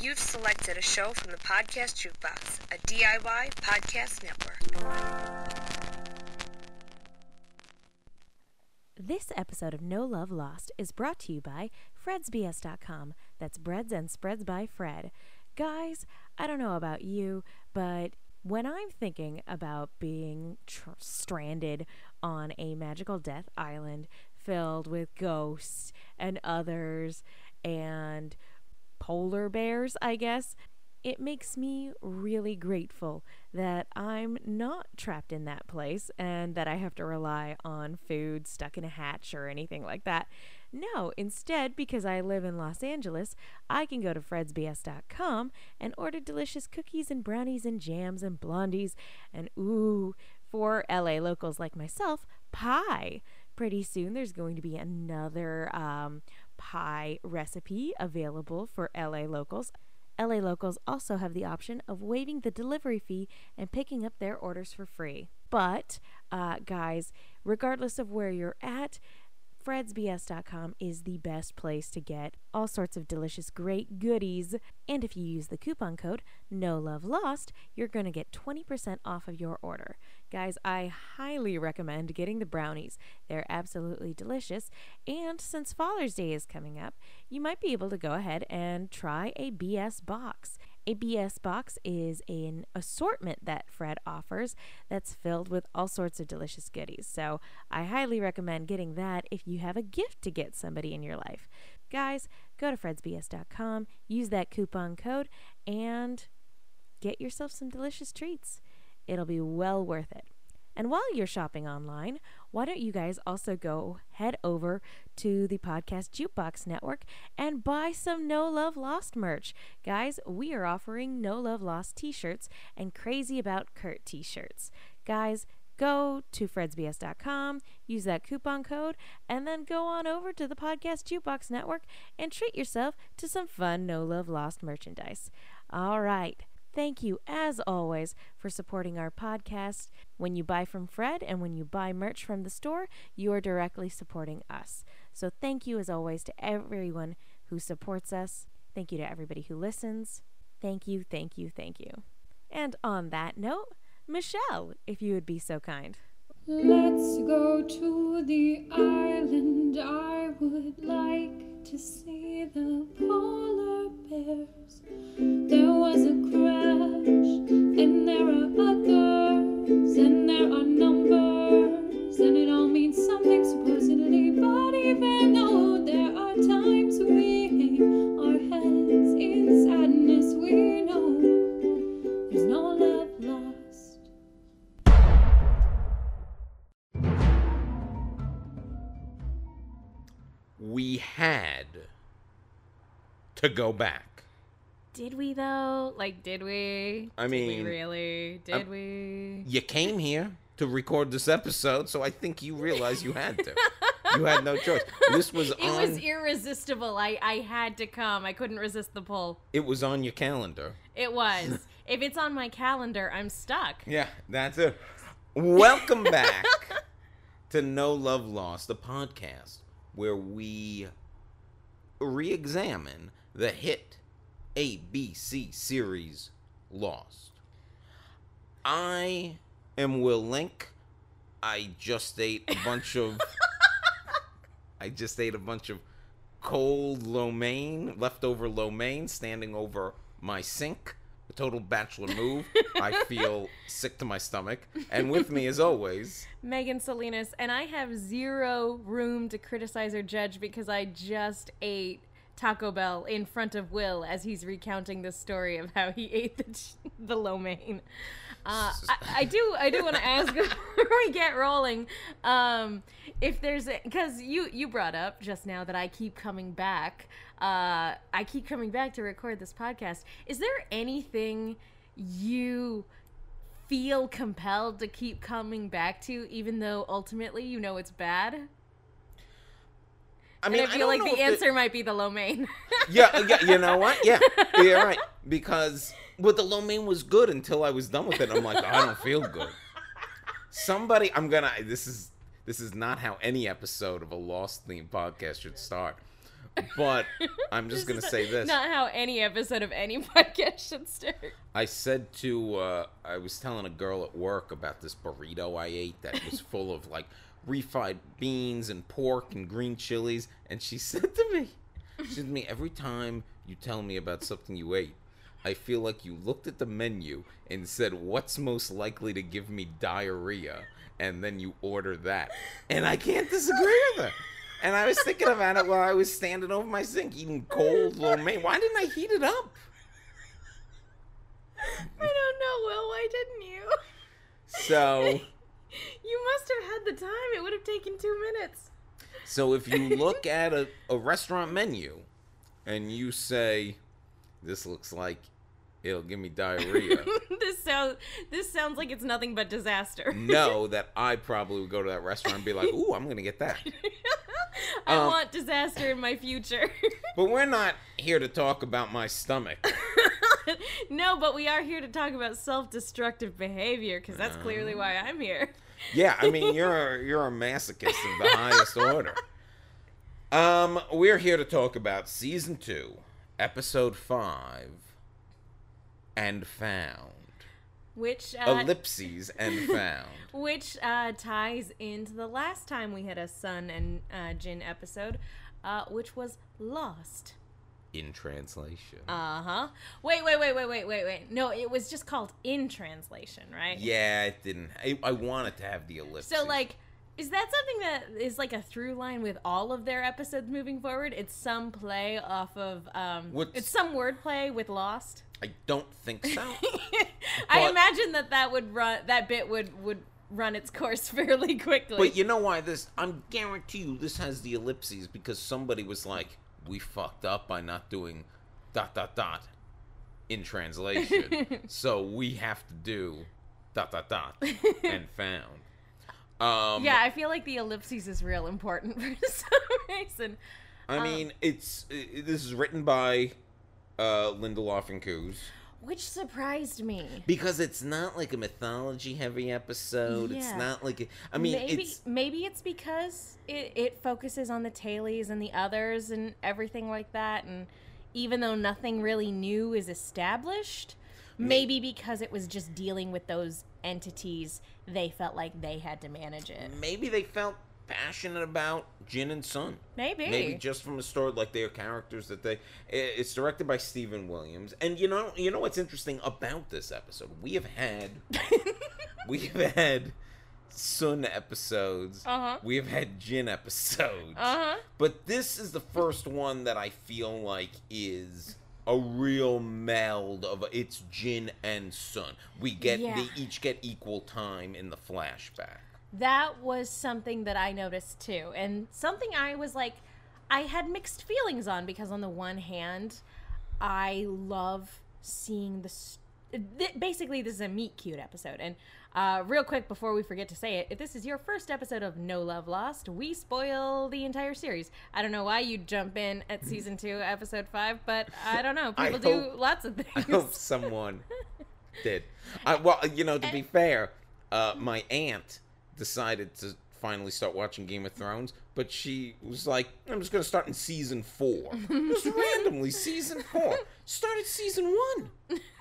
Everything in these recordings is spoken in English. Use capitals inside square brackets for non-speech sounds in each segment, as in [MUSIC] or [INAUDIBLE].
You've selected a show from the Podcast Jukebox, a DIY podcast network. This episode of No Love Lost is brought to you by FredsBS.com. That's Breads and Spreads by Fred. Guys, I don't know about you, but when I'm thinking about being tr- stranded on a magical death island filled with ghosts and others and polar bears, I guess, it makes me really grateful that I'm not trapped in that place and that I have to rely on food stuck in a hatch or anything like that. No, instead, because I live in Los Angeles, I can go to fredsbs.com and order delicious cookies and brownies and jams and blondies and ooh, for LA locals like myself, pie. Pretty soon there's going to be another um, pie recipe available for LA locals. LA locals also have the option of waiving the delivery fee and picking up their orders for free. But, uh, guys, regardless of where you're at, fredsbs.com is the best place to get all sorts of delicious great goodies and if you use the coupon code no love lost you're going to get 20% off of your order guys i highly recommend getting the brownies they're absolutely delicious and since father's day is coming up you might be able to go ahead and try a bs box a BS box is an assortment that Fred offers that's filled with all sorts of delicious goodies. So I highly recommend getting that if you have a gift to get somebody in your life. Guys, go to fredsbs.com, use that coupon code, and get yourself some delicious treats. It'll be well worth it. And while you're shopping online, why don't you guys also go head over to the Podcast Jukebox Network and buy some No Love Lost merch? Guys, we are offering No Love Lost t shirts and Crazy About Kurt t shirts. Guys, go to fredsbs.com, use that coupon code, and then go on over to the Podcast Jukebox Network and treat yourself to some fun No Love Lost merchandise. All right. Thank you, as always, for supporting our podcast. When you buy from Fred and when you buy merch from the store, you are directly supporting us. So thank you, as always, to everyone who supports us. Thank you to everybody who listens. Thank you, thank you, thank you. And on that note, Michelle, if you would be so kind. Let's go to the island. I would like to see to record this episode, so I think you realized you had to. you had no choice. This was [LAUGHS] It on. was irresistible. I, I had to come. I couldn't resist the pull. it was on your calendar. It was. [LAUGHS] if it's on my calendar, I'm stuck. Yeah, that's it. Welcome back [LAUGHS] to No Love Lost, the podcast where we re-examine the hit ABC series Lost. I am Will Link. I just ate a bunch of [LAUGHS] I just ate a bunch of cold lo mein, leftover lo mein, standing over my sink. A total bachelor move. I feel sick to my stomach. And with me, as always, Megan Salinas, and I have zero room to criticize or judge because I just ate Taco Bell in front of Will as he's recounting the story of how he [LAUGHS] ate the the lo mein. Uh, I, I do I do want to ask [LAUGHS] before we get rolling, um, if there's because you you brought up just now that I keep coming back. Uh, I keep coming back to record this podcast. Is there anything you feel compelled to keep coming back to, even though ultimately you know it's bad? I mean, and I feel don't like the it- answer might be the lo mein. yeah, yeah, you know what? Yeah, [LAUGHS] you're right. Because well, the lo mein was good until I was done with it. I'm like, I don't feel good. Somebody, I'm gonna. This is this is not how any episode of a Lost theme podcast should start. But I'm just gonna say this. Not how any episode of any [LAUGHS] podcast should start. I said to uh, I was telling a girl at work about this burrito I ate that was full of like refried beans and pork and green chilies, and she [LAUGHS] said to me, she said to me, every time you tell me about something you ate, I feel like you looked at the menu and said, "What's most likely to give me diarrhea?" and then you order that, and I can't disagree with her. And I was thinking about it while I was standing over my sink eating cold lo mein. Why didn't I heat it up? I don't know, Will. Why didn't you? So. [LAUGHS] You must have had the time. It would have taken two minutes. So if you look at a, a restaurant menu and you say, "This looks like it'll give me diarrhea," [LAUGHS] this sounds this sounds like it's nothing but disaster. [LAUGHS] know that I probably would go to that restaurant and be like, "Ooh, I'm gonna get that." [LAUGHS] I Um, want disaster in my future. But we're not here to talk about my stomach. no, but we are here to talk about self-destructive behavior because that's clearly why I'm here. Yeah, I mean you're a, you're a masochist of the highest order. Um, we're here to talk about season two, episode five, and found. Which uh, Ellipses and [LAUGHS] found. which uh, ties into the last time we had a Sun and uh, Jin episode, uh, which was Lost. in translation. Uh huh. Wait, wait, wait, wait, wait, wait, wait. No, it was just called in translation, right? yeah, it didn't. I, I wanted to have the ellipses. So like, is that something that is like a through line with all of their episodes moving forward? It's some play off of um, What's- it's some wordplay with Lost. I don't think so. [LAUGHS] I imagine that that would run that bit would would run its course [LAUGHS] fairly quickly. but you know why this? I'm guarantee you this has the ellipses because somebody was like, "We fucked up by not doing dot dot dot in translation, [LAUGHS] so we have to do dot dot dot and found." Um, yeah, I feel like the ellipses is real important [LAUGHS] for some reason. I mean, it's i this is written by uh, Lindelof and Cuse. Which surprised me. Because it's not like a mythology heavy episode. It's not like a, I mean, maybe it's maybe it's because it, it focuses on the tailies and the others and everything like that and even though nothing really new is established maybe because it was just dealing with those entities they felt like they had to manage it maybe they felt passionate about Jin and Sun. maybe Maybe just from a story like their characters that they. It's directed by Stephen Williams, and you know, you know what's interesting about this episode? We have had, [LAUGHS] we have had Sun episodes. Uh-huh. We have had Jin episodes. uh-huh But this is the first one that I feel like is a real meld of it's Jin and Sun. We get Yeah. they each get equal time in the flashback. that was something that I noticed too, and something I was like, I had mixed feelings on because on the one hand, I love seeing the. St- basically, this is a meet cute episode, and uh, real quick before we forget to say it, if this is your first episode of No Love Lost, we spoil the entire series. I don't know why you jump in at season two, episode five, but I don't know. [LAUGHS] People do hope- lots of things. I hope someone [LAUGHS] did. I, well, you know, to be fair, uh, my aunt decided to finally start watching Game of Thrones, but she was like, "I'm just gonna start in season four. [LAUGHS] just randomly, season four. Started season one.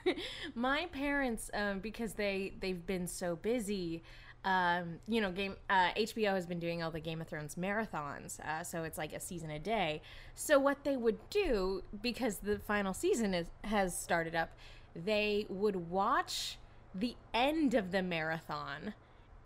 [LAUGHS] my parents um, because they they've been so busy um, you know game uh, hbo has been doing all the game of thrones marathons uh, so it's like a season a day so what they would do because the final season is, has started up they would watch the end of the marathon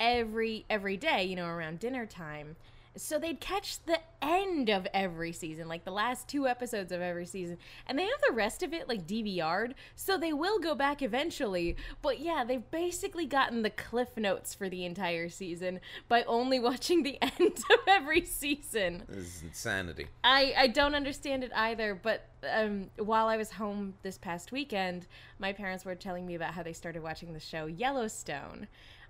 every every day you know around dinner time. So they'd catch the end of every season like the last two episodes of every season. And they have the rest of it like dvr'd so they will go back eventually. But yeah they've basically gotten the cliff notes for the entire season by only [LAUGHS] watching the [LAUGHS] end of every season. This is insanity. I, I don't understand it either, but um, while I was home this past weekend, my parents were telling me about how they started watching the show Yellowstone.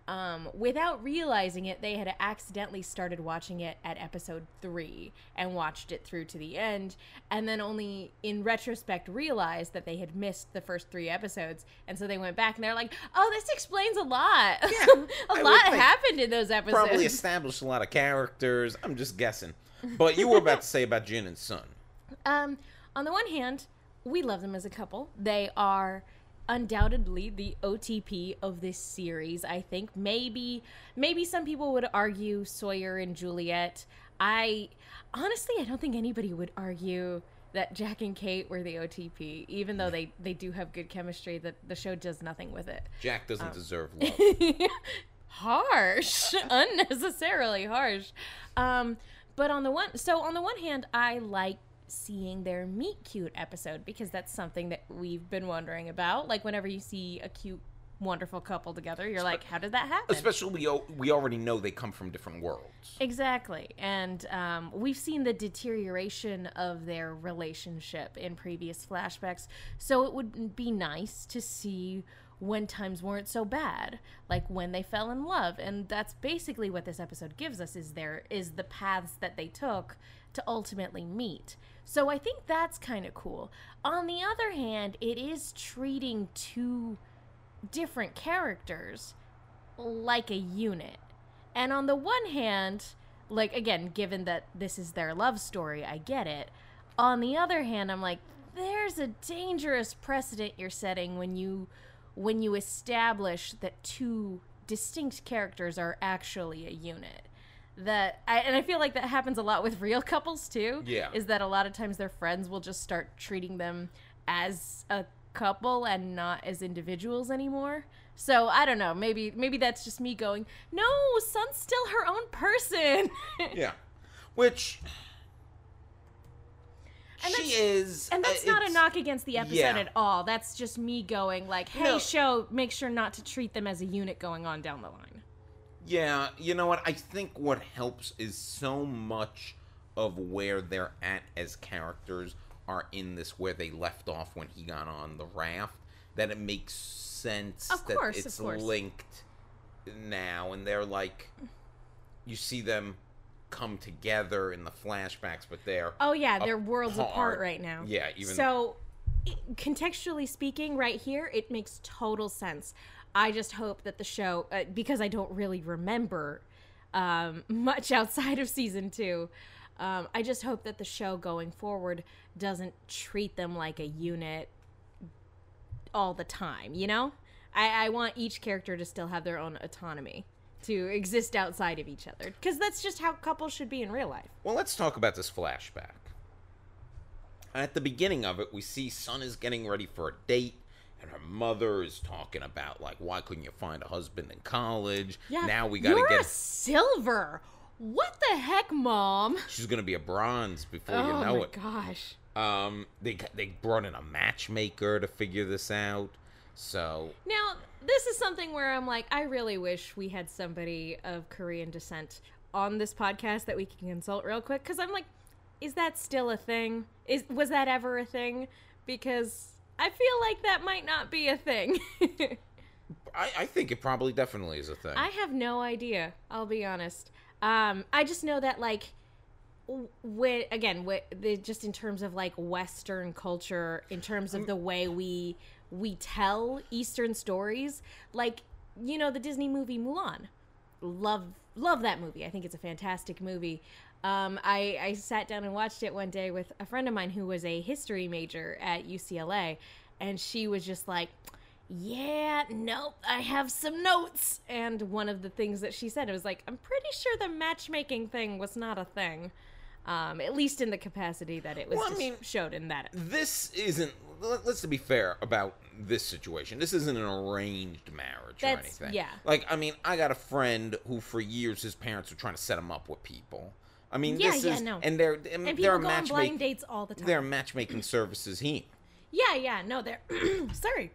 Um, without realizing it, they had accidentally started watching it at episode three and watched it through to the end, and then only in retrospect realized that they had missed the first three episodes. And so they went back and they're like, oh, this explains a lot. [LAUGHS] I a would lot happened in those episodes. Probably established a lot of characters. I'm just guessing. But you were about to say about Jin and Sun. [LAUGHS] Um, on the one hand, we love them as a couple. They are undoubtedly the OTP of this series. I think maybe maybe some people would argue Sawyer and Juliet. I honestly I don't think anybody would argue that Jack and Kate were the OTP, even though they they do have good chemistry. That the show does nothing with it. Jack doesn't Um, deserve [LAUGHS] love. harsh [LAUGHS] unnecessarily harsh um but on the one so on the one hand i like seeing their meet cute episode because that's something that we've been wondering about like whenever you see a cute wonderful couple together you're like how did that happen Especially we o- we already know they come from different worlds. Exactly. And um, we've seen the deterioration of their relationship in previous flashbacks. So it would be nice to see when times weren't so bad, like when they fell in love. And that's basically what this episode gives us is there is the paths that they took to ultimately meet. So I think that's kind of cool. On the other hand, it is treating two different characters like a unit. And on the one hand, like again, given that this is their love story, I get it. On the other hand, I'm like there's a dangerous precedent you're setting when you when you establish that two distinct characters are actually a unit. That I, and I feel like that happens a lot with [LAUGHS] real couples too. Yeah. Is that a lot of times their friends will just start treating them as a couple and not as individuals anymore. So I don't know. Maybe maybe that's just me going. No, Sun's still her own person. [LAUGHS] Yeah. Which And she that's- is and that's uh, not a knock against the episode yeah. at all. That's just me going like, hey, No. show, make sure not to treat them as a unit going on down the line. Yeah, you know what? I think what helps is so much of where they're at as characters are in this where they left off when he got on the raft that it makes sense Of that course, it's linked now and they're like you see them come together in the flashbacks but they're Oh yeah, they're worlds apart apart. right now. Yeah, even- so. Contextually speaking, right here, it makes total sense. I just hope that the show, uh, because I don't really remember um, [LAUGHS] much outside of season two, um, I just hope that the show going forward doesn't treat them like a unit all the time. You know, I, I want each character to still have their own autonomy to exist outside of each other because that's just how couples should be in real life. Well, let's talk about this flashback. At the beginning of it, we see Sun is getting ready for a date, and her mother is talking about like, why couldn't you find a husband in college? Yeah, now we gotta get. a silver. What the heck, mom? She's gonna be a bronze before oh you know my it. gosh. Um, they they brought in a matchmaker to figure this out. So Now, this is something where I'm like, I really wish we had somebody of Korean descent on this podcast that we can consult real quick because I'm like, is that still a thing? Is was that ever a thing? Because I feel like that might not be a thing. [LAUGHS] I, I think it probably definitely is a thing. I have no idea. I'll be honest. Um, I just know that like, when again, the, just in terms of like Western culture, in terms of the way we we tell Eastern stories, like you know the Disney movie Mulan. Love love that movie. I think it's a fantastic movie. Um, I, I sat down and watched it one day with a friend of mine who was a history major at UCLA, and she was just like, yeah, nope, I have some notes. And one of the things that she said, it was like, I'm pretty sure the matchmaking thing was not a thing. Um, at least in the capacity that it was Well, I mean- showed in that. this isn't. Let- Let's be fair about this situation. This isn't an arranged marriage or anything. yeah. Like, I mean, I got a friend who, for years, his parents were trying to set him up with people. I mean, Yeah, this yeah, is, no. and they're And they're people go on matchmaking. blind dates all the time. They're matchmaking services here. yeah, yeah, no, they're [CLEARS THROAT] sorry.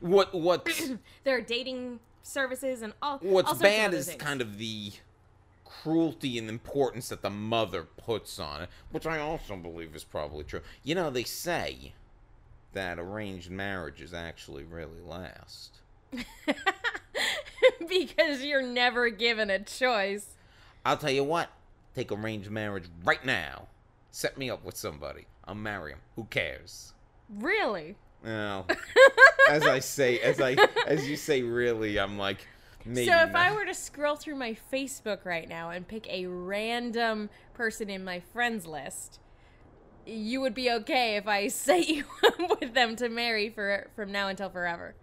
What what? [CLEARS THROAT] There are dating services and all. what's all bad is things. kind of the cruelty and importance that the mother puts on it, which I also believe is probably true. You know, they say that arranged marriages actually really last. [LAUGHS] because you're never given a choice. I'll tell you what, take arranged marriage right now. Set me up with somebody. I'll marry him. Who cares? Really? Well, [LAUGHS] as I say, as I as you say, really, I'm like maybe. so if I were to scroll through my Facebook right now and pick a random person in my friends list, you would be okay if I [LAUGHS] set you up with them to marry for from now until forever.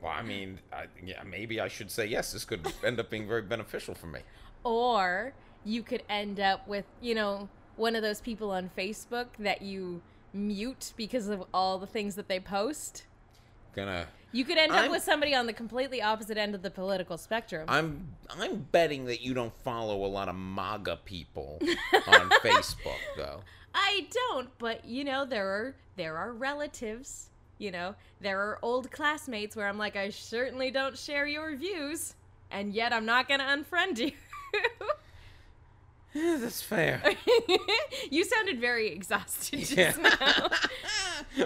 Well, I mean, I, yeah, maybe I should say yes. This could end up being very beneficial for me. Or you could end up with, you know, one of those people on Facebook that you mute because of all the things that they post. Gonna. You could end up I'm- with somebody on the completely opposite end of the political spectrum. I'm I'm betting that you don't follow a lot of MAGA people [LAUGHS] on Facebook, though. I don't, but you know, there are there are relatives, you know, there are old classmates where I'm like, I certainly don't share your views, and yet I'm not gonna unfriend you. [LAUGHS] Yeah, that's fair. [LAUGHS] you sounded very exhausted just Yeah. now.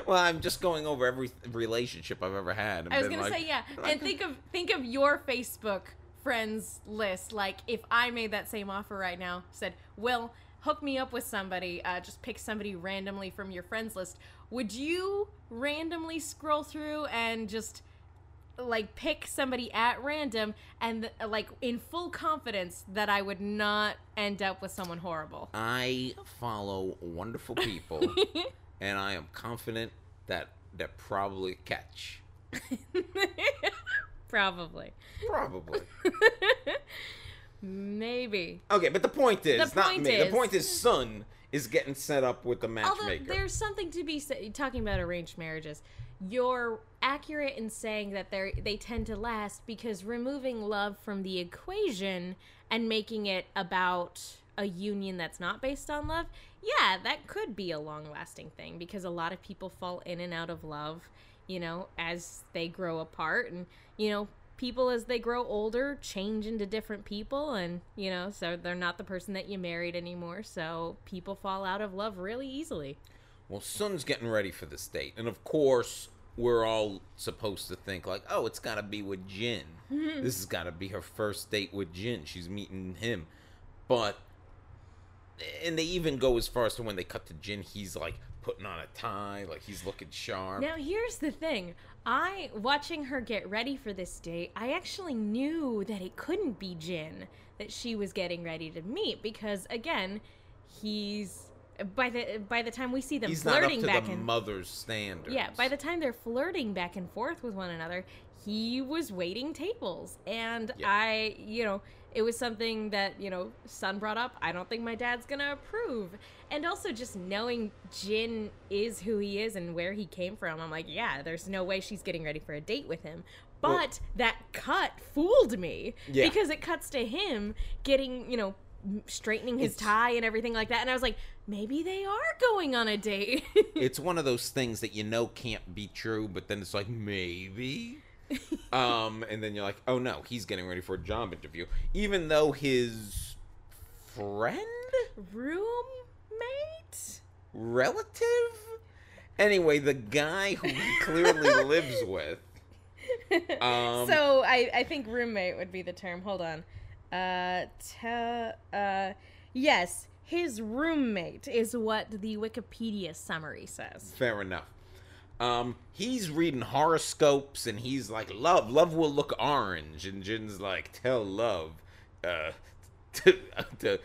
[LAUGHS] well, I'm just going over every relationship I've ever had. and I was gonna like, say yeah, like- and think of think of your Facebook friends list. Like if I made that same offer right now, said, "Will, hook me up with somebody. Uh, just pick somebody randomly from your friends list." Would you randomly scroll through and just like pick somebody at random and uh, like in full confidence that I would not end up with someone horrible? I follow wonderful people, [LAUGHS] and I am confident that they're probably catch. [LAUGHS] Probably. Probably. [LAUGHS] Maybe. Okay, but the point is, The not point me. is- the point is, Sun is getting set up with the Although matchmaker. there's something to be said talking about arranged marriages. You're accurate in saying that they they tend to last because removing love from the equation and making it about a union that's not based on love, yeah, that could be a long-lasting thing because a lot of people fall in and out of love, you know, as they grow apart and, you know, people as they grow older change into different people and, you know, so they're not the person that you married anymore, so people fall out of love really easily. Well, Sun's getting ready for this date, and of course, we're all supposed to think like, "Oh, it's got to be with Jin. Mm-hmm. [LAUGHS] This has got to be her first date with Jin. She's meeting him." But and they even go as far as to when they cut to Jin, he's like putting on a tie, like he's looking sharp. Now here's the thing. I watching her get ready for this date, I actually knew that it couldn't be Jin that she was getting ready to meet because again, he's by the by the time we see them he's not up flirting to back the and mother's standards. yeah, by the time they're flirting back and forth with one another, he was waiting tables. And Yeah. I, you know, it was something that, you know, Sun brought up. I don't think my dad's going to approve. And also just knowing Jin is who he is and where he came from, I'm like, yeah, there's no way she's getting ready for a date with him. But Well- that cut fooled me Yeah. because it cuts to him getting, you know, straightening his It's- tie and everything like that. And I was like, maybe they are going on a date. [LAUGHS] it's one of those things that you know can't be true, but then it's like maybe. [LAUGHS] um, and then you're like, oh no, he's getting ready for a job interview, even though his friend, Roommate? relative, anyway, the guy who he clearly [LAUGHS] lives with. Um, so I, I think roommate would be the term. Hold on. Uh, te- uh, yes, his roommate is what the Wikipedia summary says. Fair enough. Um, he's reading horoscopes and he's like, "Love, love will look orange," and Jin's like, "Tell love." Uh, [LAUGHS] to, to,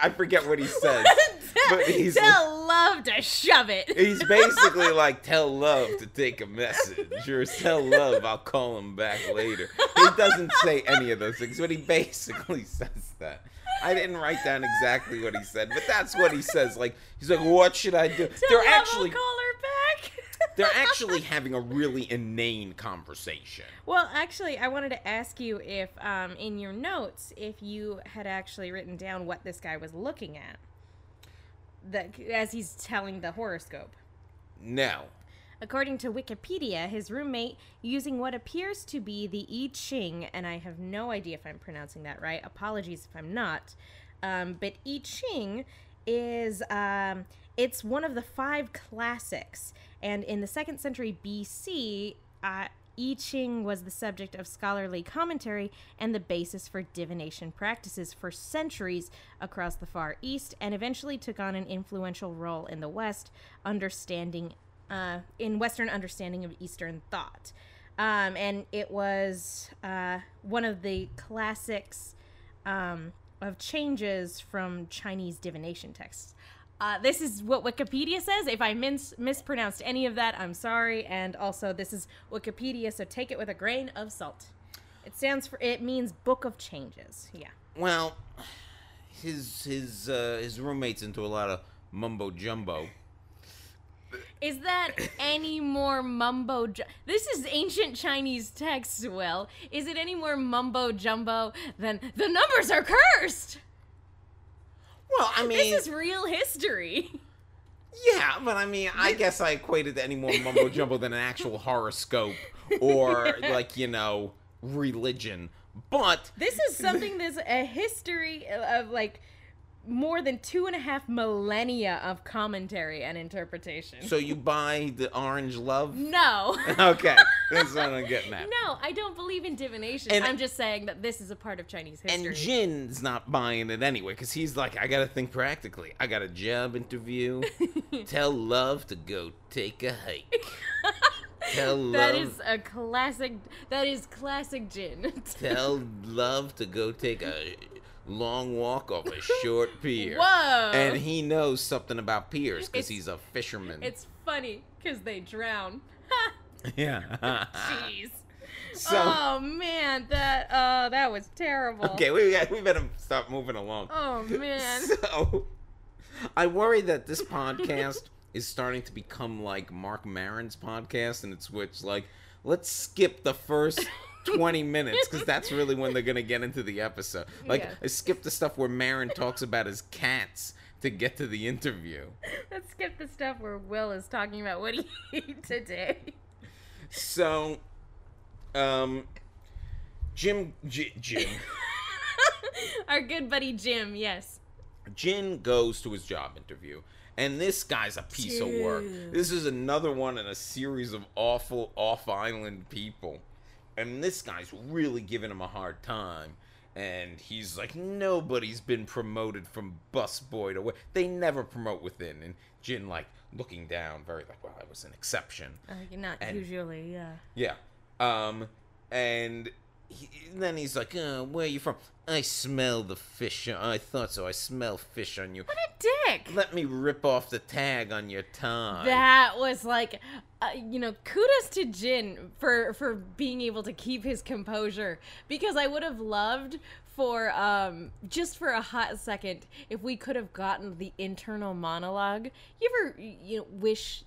I forget what he says, [LAUGHS] but he's Tell love to shove it. he's basically [LAUGHS] like, "Tell love to take a message," or "Tell love I'll call him back later." He doesn't say any of those things, but he basically says that. I didn't write down exactly what he said, but that's what he says. Like he's like, "What should I do?" Tell They're actually call her back. [LAUGHS] they're actually having a really inane conversation. Well, actually, I wanted to ask you if, um, in your notes, if you had actually written down what this guy was looking at, that as he's telling the horoscope. No. According to Wikipedia, his roommate, using what appears to be the I Ching, and I have no idea if I'm pronouncing that right. Apologies if I'm not. Um, but I Ching is um, it's one of the five classics, and in the second century BC, uh, I Ching was the subject of scholarly commentary and the basis for divination practices for centuries across the Far East, and eventually took on an influential role in the West, understanding uh, in Western understanding of Eastern thought. Um, and it was uh, one of the classics um, of changes from Chinese divination texts. Uh, this is what Wikipedia says. If I mis- mispronounced any of that, I'm sorry. And also, this is Wikipedia, so take it with a grain of salt. It stands for. It means Book of Changes. Yeah. Well, his his uh, his roommate's into a lot of mumbo jumbo. Is that any more mumbo? Ju- this is ancient Chinese text. Will is it any more mumbo jumbo than the numbers are cursed? Well, I mean, This is real history. yeah, but I mean, I guess I equated to any more mumbo jumbo than an actual horoscope or like you know religion. But This is something that's a history of like more than two and a half millennia of commentary and interpretation. so you buy the orange love? no. [LAUGHS] Okay, that's what I'm getting at. No, I don't believe in divination. And- I'm just saying that this is a part of Chinese history. And Jin's not buying it anyway, because he's like, I gotta think practically. I got a job interview. [LAUGHS] Tell love to go take a hike. [LAUGHS] Tell love. that is a classic. That is classic Jin. Tell love to go take a long walk off a short [LAUGHS] pier. Whoa! And he knows something about piers because he's a fisherman. it's funny because they drown. [LAUGHS] [LAUGHS] yeah. Jeez. so oh man, that uh, that was terrible. okay, we got, we better stop moving along. Oh man. So, I worry that this podcast is starting to become like Mark Maron's podcast, and it's which like let's skip the first. 20 [LAUGHS] minutes because that's really when they're gonna get into the episode like Yeah. I skip the stuff where Maron talks about his cats to get to the interview Let's skip the stuff where Will is talking about what he [LAUGHS] ate today. so um Jim J- Jim [LAUGHS] Our good buddy Jim, yes. Jim goes to his job interview, and this guy's a piece of work. This is another one in a series of awful off island people. And this guy's really giving him a hard time. And he's like, nobody's been promoted from busboy to what they never promote within. And Jin like looking down, very like, well, I was an exception. Uh, not And- usually, yeah. Yeah. Um, and he, then he's like, uh, where are you from? I smell the fish. I thought so. I smell fish on you. What a dick! Let me rip off the tag on your tie. That was like, uh, you know, kudos to Jin for for being able to keep his composure because I would have loved for um just for a hot second if we could have gotten the internal monologue. You ever you know wish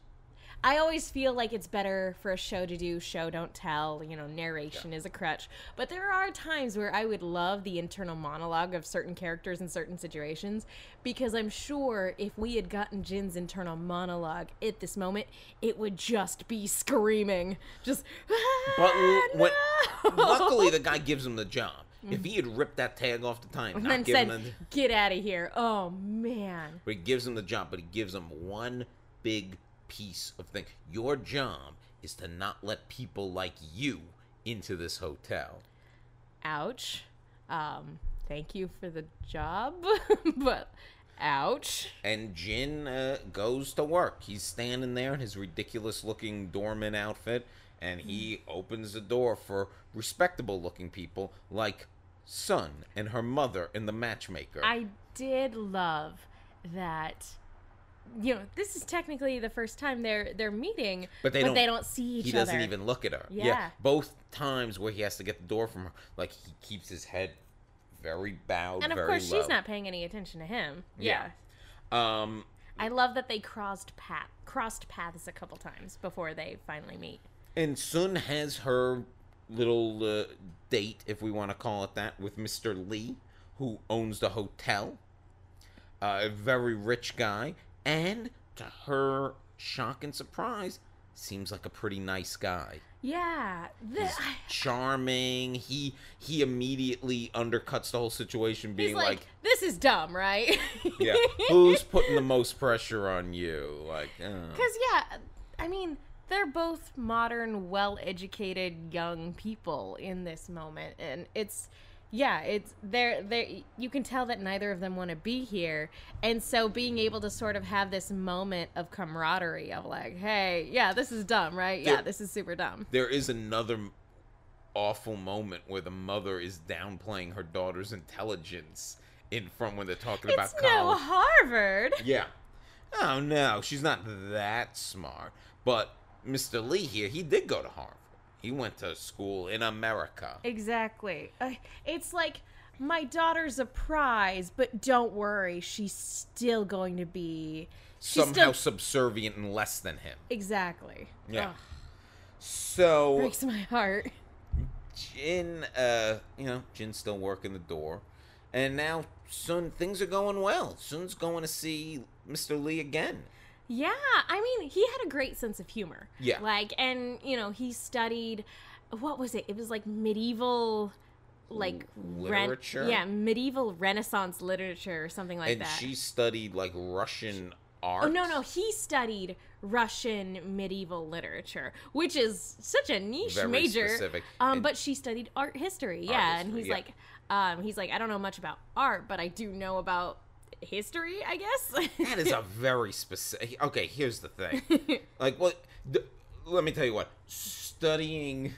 I always feel like it's better for a show to do show don't tell, you know, narration is a crutch. But there are times where I would love the internal monologue of certain characters in certain situations because I'm sure if we had gotten Jin's internal monologue at this moment, it would just be screaming. Just But l- "Ah, when, luckily, the guy [LAUGHS] gives him the job. If he had ripped that tag off the time, and then said, him, the, "Get out of here." Oh man. but he gives him the job, but he gives him one big piece of thing. Your job is to not let people like you into this hotel. Ouch. Um thank you for the job, [LAUGHS] but ouch. And Jin uh, goes to work. He's standing there in his ridiculous looking doorman outfit, and he opens the door for respectable looking people like Sun and her mother and the matchmaker. I did love that. You know, this is technically the first time they're they're meeting, But they don't- see each other. he doesn't even look at her. Yeah. Both times where he has to get the door from her, like he keeps his head very bowed, and of very course, low. she's not paying any attention to him. Yeah. Yeah. Um, I love that they crossed path crossed paths a couple times before they finally meet. and Sun has her little uh, date, if we want to call it that, with Mister Lee, who owns the hotel. Uh, a very rich guy, and to her shock and surprise, seems like a pretty nice guy. Yeah. The, He's charming. He he immediately undercuts the whole situation, being like, like, "This is dumb, right?" "Yeah, [LAUGHS] who's putting the most pressure on you?" Like, uh. Because yeah, I mean, they're both modern, well-educated young people in this moment, and it's yeah, it's they're they you can tell that neither of them want to be here, and so being able to sort of have this moment of camaraderie of like, hey, yeah, this is dumb, right? Yeah, this is super dumb. there is another awful moment where the mother is downplaying her daughter's intelligence in front when they're talking It's about no college. Harvard. Yeah. Oh no, she's not that smart. But Mr. Lee here, he did go to Harvard. He went to school in America. Exactly. Uh, it's like my daughter's a prize, but don't worry, she's still going to be Somehow still subservient and less than him. exactly. Yeah. Ugh, So breaks my heart. Jin, uh, you know, Jin's still working the door, and now Sun things are going well. Sun's going to see Mr. Lee again. Yeah, I mean, he had a great sense of humor. Yeah. Like, and you know, he studied what was it? It was like medieval, like ren- Literature? yeah, medieval Renaissance literature or something like and that. And she studied like Russian art. Oh no, no, he studied Russian medieval literature, which is such a niche Very major. specific. Um, And- but she studied art history. Yeah, and history, he's yeah. like, um, he's like, I don't know much about art, but I do know about history. I guess. [LAUGHS] That is a very specific. Okay, here's the thing. [LAUGHS] like, what? th- let me tell you what. Studying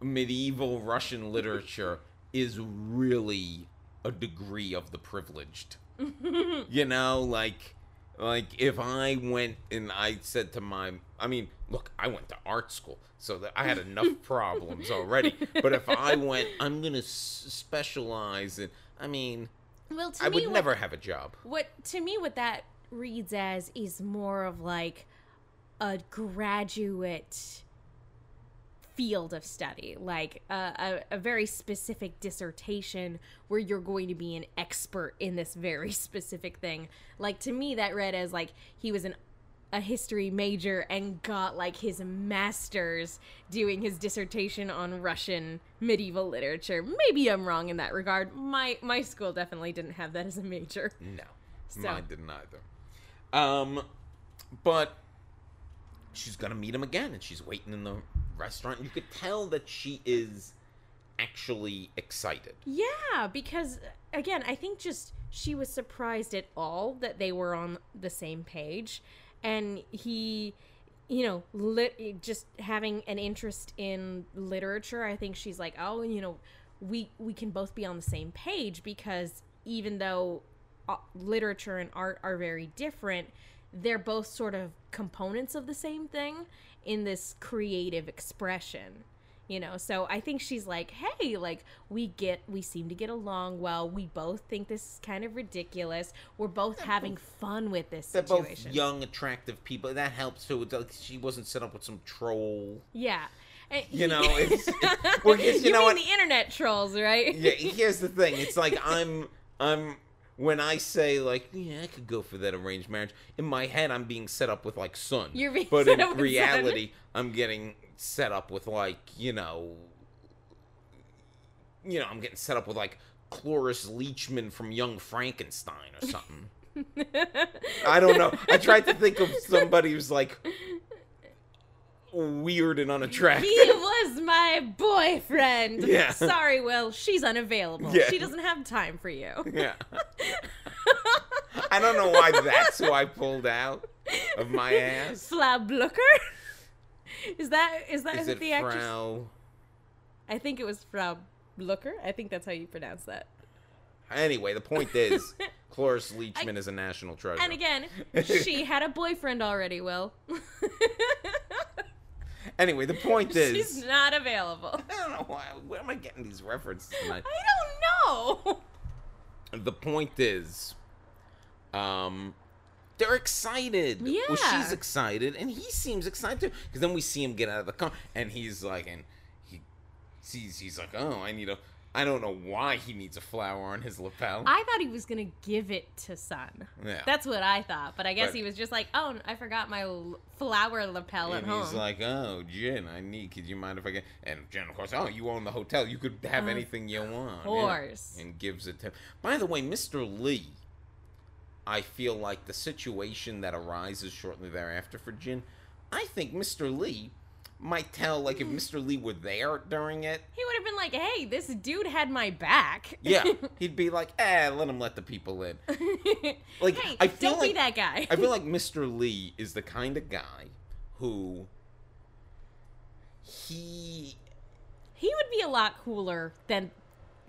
medieval Russian literature is really a degree of the privileged. [LAUGHS] you know, like, like if I went and I said to my, I mean, look, I went to art school, so that I had enough problems already. But if I went, I'm gonna s- specialize in. I mean, well, to I me, would what- never have a job. what to me what that reads as is more of like a graduate field of study like a, a, a very specific dissertation where you're going to be an expert in this very [LAUGHS] specific thing like to me that read as like he was an a history major and got like his master's doing his dissertation on Russian medieval literature. Maybe I'm wrong in that regard. My my school definitely didn't have that as a major. No, So- mine didn't either. Um, but she's gonna meet him again, and she's waiting in the restaurant. You could tell that she is actually excited. Yeah, because again, I think just she was surprised at all that they were on the same page, and he, you know, lit, just having an interest in literature. I think she's like, oh, you know, we we can both be on the same page because even though uh, literature and art are very different, they're both sort of components of the same thing in this creative expression you know so i think she's like hey like we get we seem to get along well we both think this is kind of ridiculous we're both having fun with this They're situation both young, attractive people. That helps too. It's like she wasn't set up with some troll. yeah You know, [LAUGHS] it's well, 'cause you, you, know mean what? the internet trolls right yeah, here's the thing. It's like [LAUGHS] I'm I'm when I say like yeah, I could go for that arranged marriage. In my head, I'm being set up with like Sun. You're being but set in up with Sun. reality, I'm getting set up with like you know, you know, I'm getting set up with like Cloris Leachman from Young Frankenstein or something. I don't know. I tried to think of somebody who's like weird and unattractive. he was my boyfriend Yeah. sorry will she's unavailable Yeah. she doesn't have time for you Yeah. [LAUGHS] I don't know why that's who I pulled out of my ass. Frau Blucher? Is that is that Is it the actress? Frau? I think it was Frau Looker. I think that's how you pronounce that. Anyway, the point is, [LAUGHS] Cloris Leachman is a national treasure. And again, she [LAUGHS] had a boyfriend already. Will [LAUGHS] Anyway, the point is, she's not available. I don't know why. Where am I getting these references tonight? I don't know. The point is, um, they're excited. Well, Yeah. she's excited, and he seems excited too. Because then we see him get out of the car, and he's like, and he sees, he's like, oh, I need a. I don't know why he needs a flower on his lapel. I thought he was gonna give it to Sun. Yeah. That's what I thought, but I guess But- he was just like, "Oh, I forgot my l- flower lapel at and home." he's like, "Oh, Jin, I need. Could you mind if I get?" And Jin, of course, "Oh, you own the hotel. You could have Of anything you want." yeah." course. And gives it to. Him. By the way, Mr. Lee. I feel like the situation that arises shortly thereafter for Jin, I think Mr. Lee might tell like if Mr. Lee were there during it, he would have been like, "Hey, this dude had my back." yeah, [LAUGHS] he'd be like, "Eh, let him let the people in." [LAUGHS] Like, hey, I feel don't be like- that guy. I feel like [LAUGHS] Mr. Lee is the kind of guy who he he would be a lot cooler than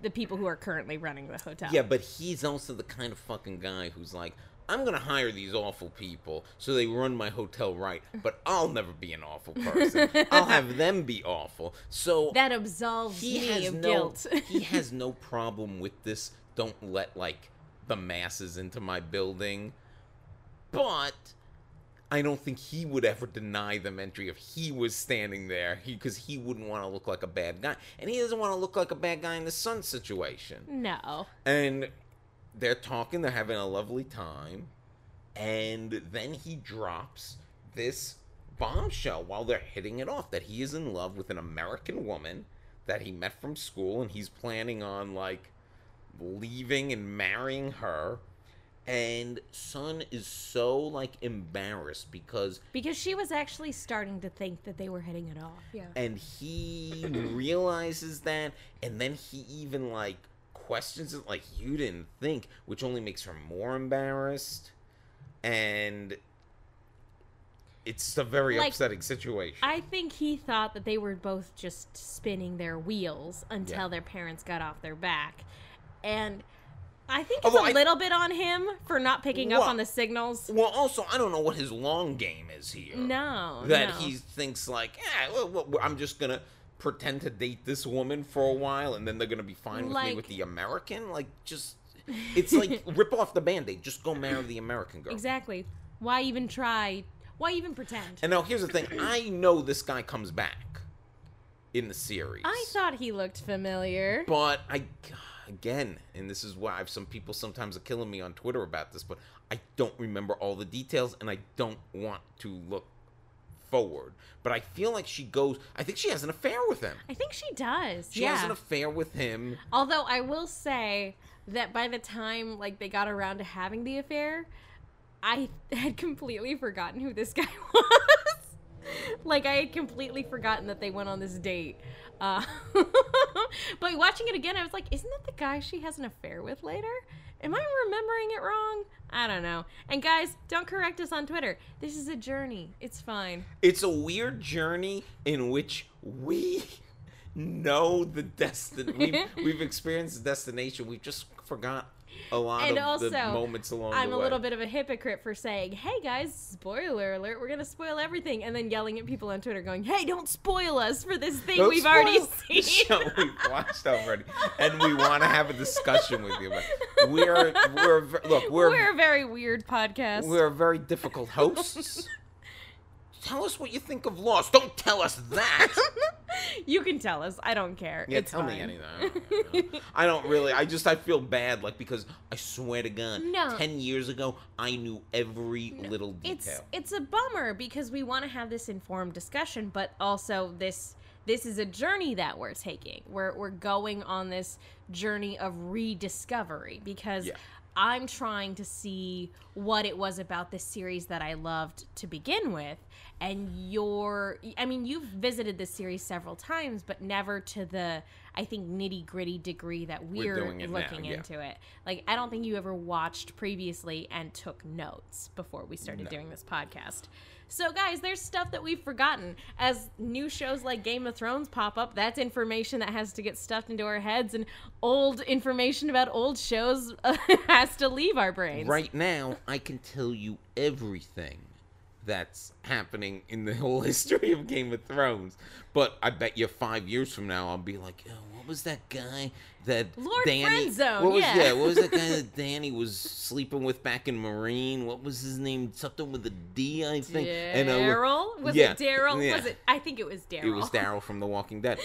the people who are currently running the hotel. Yeah, but he's also the kind of fucking guy who's like, I'm gonna hire these awful people so they run my hotel right, but I'll never be an awful person. [LAUGHS] I'll have them be awful. So that absolves he me has of no guilt. [LAUGHS] he has no problem with this. Don't let like the masses into my building. But I don't think he would ever deny them entry if he was standing there. He because he wouldn't want to look like a bad guy, and he doesn't want to look like a bad guy in the sun situation. no. And they're talking, they're having a lovely time, and then he drops this bombshell while they're hitting it off that he is in love with an American woman that he met from school and he's planning on like leaving and marrying her. And Sun is so like embarrassed because Because she was actually starting to think that they were hitting it off. Yeah. and he realizes that and then he even like questions it like you didn't think which only makes her more embarrassed and it's a very Like, upsetting situation I think he thought that they were both just spinning their wheels until Yeah. their parents got off their back. And I think it's Although a I- little bit on him for not picking up Well- on the signals. well also i don't know what his long game is here No. that no. he thinks like yeah well, well, i'm just gonna pretend to date this woman for a while and then they're gonna be fine with me Like- with the american like just it's like [LAUGHS] rip off the band-aid just go marry the american girl Exactly. Why even try? Why even pretend? And now here's the thing: I know this guy comes back in the series. I thought he looked familiar. but I, again, and this is why I've some people sometimes are killing me on Twitter about this, but I don't remember all the details, and I don't want to look forward. But I feel like she goes. I think she has an affair with him. I think she does. She yeah. has an affair with him. Although I will say that by the time like they got around to having the affair, I had completely forgotten who this guy [LAUGHS] was. [LAUGHS] like I had completely forgotten that they went on this date. Uh, [LAUGHS] but watching it again, I was like, "Isn't that the guy she has an affair with later?" Am I remembering it wrong? I don't know. And guys, don't correct us on Twitter. This is a journey. It's fine. It's a weird journey in which we [LAUGHS] know the destination. We've, we've experienced the destination. We've just forgot a lot And of also, the moments along I'm the a little bit of a hypocrite for saying, "Hey guys, spoiler alert! We're gonna spoil everything," and then yelling at people on Twitter, going, "Hey, don't spoil us for this thing Don't we've already seen." show we've watched already, and we want to have a discussion with you. About it. We're we're look we're We're a very weird podcast. we're very difficult hosts. [LAUGHS] Tell us what you think of Lost. Don't tell us that. [LAUGHS] you can tell us. I don't care. Yeah, it's tell me anything. I don't, know. I don't really. I just I feel bad, like because I swear to God, No. ten years ago I knew every little detail. It's it's a bummer because we want to have this informed discussion, but also this this is a journey that we're taking. We're we're going on this journey of rediscovery because Yeah. I'm trying to see what it was about this series that I loved to begin with. And you're, I mean, you've visited this series several times, but never to the, I think, nitty gritty degree that we're, doing it now, looking yeah. into it. Like, I don't think you ever watched previously and took notes before we started doing this podcast. So, guys, there's stuff that we've forgotten. As new shows like Game of Thrones pop up, that's information that has to get stuffed into our heads, and old information about old shows [LAUGHS] has to leave our brains. Right now, I can tell you everything that's happening in the [LAUGHS] whole history of Game of Thrones. But I bet you five years from now, I'll be like, oh, what was that guy that Lord Danny? Friendzone, what was yeah. What was that guy [LAUGHS] that Danny was sleeping with back in Meereen? What was his name? Something with a D, I think. And, uh, Daryl? Was yeah, it Daryl? yeah. Was it? I think it was Daryl. It was Daryl from The Walking Dead.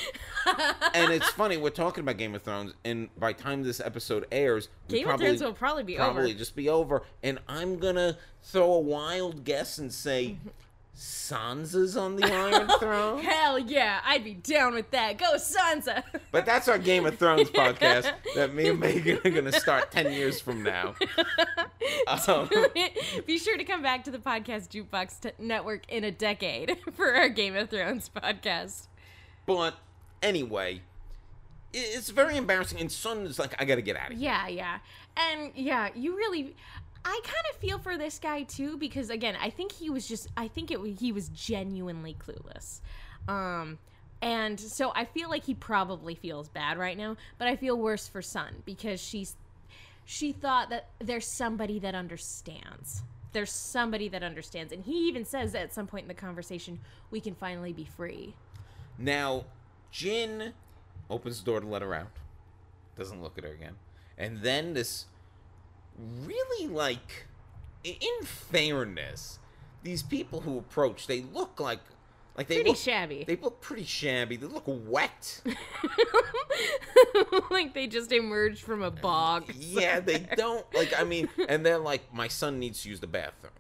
[LAUGHS] and it's funny, we're talking about Game of Thrones, and by the time this episode airs, Game of Thrones will probably be probably over. just be over. And I'm gonna throw a wild guess and say [LAUGHS] Sansa's on the [LAUGHS] Iron Throne. Hell yeah, I'd be down with that. Go Sansa. [LAUGHS] But that's our Game of Thrones podcast that me and Megan are gonna start ten years from now. [LAUGHS] Um, be sure to come back to the podcast Jukebox t- Network in a decade for our Game of Thrones podcast. but anyway, it's very embarrassing. And Sun is like, I gotta get out of here. Yeah, yeah. And yeah, you really I kind of feel for this guy too because again, I think he was just I think it he was genuinely clueless. Um And so I feel like he probably feels bad right now, but I feel worse for Sun because she's she thought that there's somebody that understands. There's somebody that understands. And he even says at some point in the conversation, we can finally be free. Now, Jin opens the door to let her out. Doesn't look at her again. And then this really like in fairness, these people who approach, they look like like they Pretty look shabby. They look pretty shabby. They look wet. [LAUGHS] [LAUGHS] like they just emerged from a bog. yeah, they [LAUGHS] don't like. I mean, and they're like, my son needs to use the bathroom,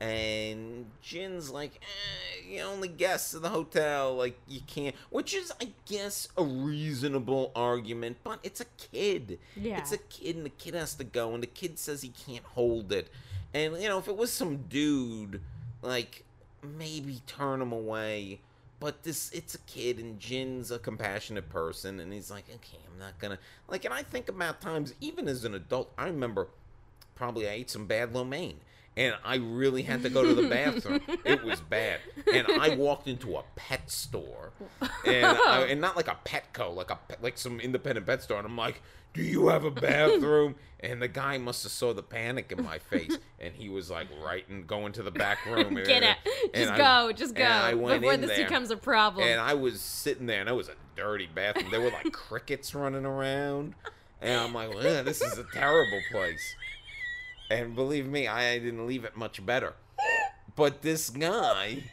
and Jin's like, eh, you only guests in the hotel, like you can't. Which is, I guess, a reasonable argument, but it's a kid. Yeah. it's a kid, and the kid has to go, and the kid says he can't hold it, and you know, if it was some dude, like maybe turn him away. But this, it's a kid, and Jin's a compassionate person, and he's like, okay, I'm not gonna like. And I think about times, even as an adult, I remember probably I ate some bad lo mein, and I really had to go to the bathroom. it was [LAUGHS] bad, and I walked into a pet store, and [LAUGHS] I, and not like a Petco, like a like some independent pet store, and I'm like, "Do you have a bathroom?" And the guy must have saw the panic in my face, and he was like, right and going to the back room. [LAUGHS] Get and- it. and Just I- go. Just and I go. went Before in this there, becomes a problem. and I was sitting there, and it was a dirty bathroom. There were like crickets running around, and I'm like, "This is a terrible place." And believe me, I didn't leave it much better. But this guy,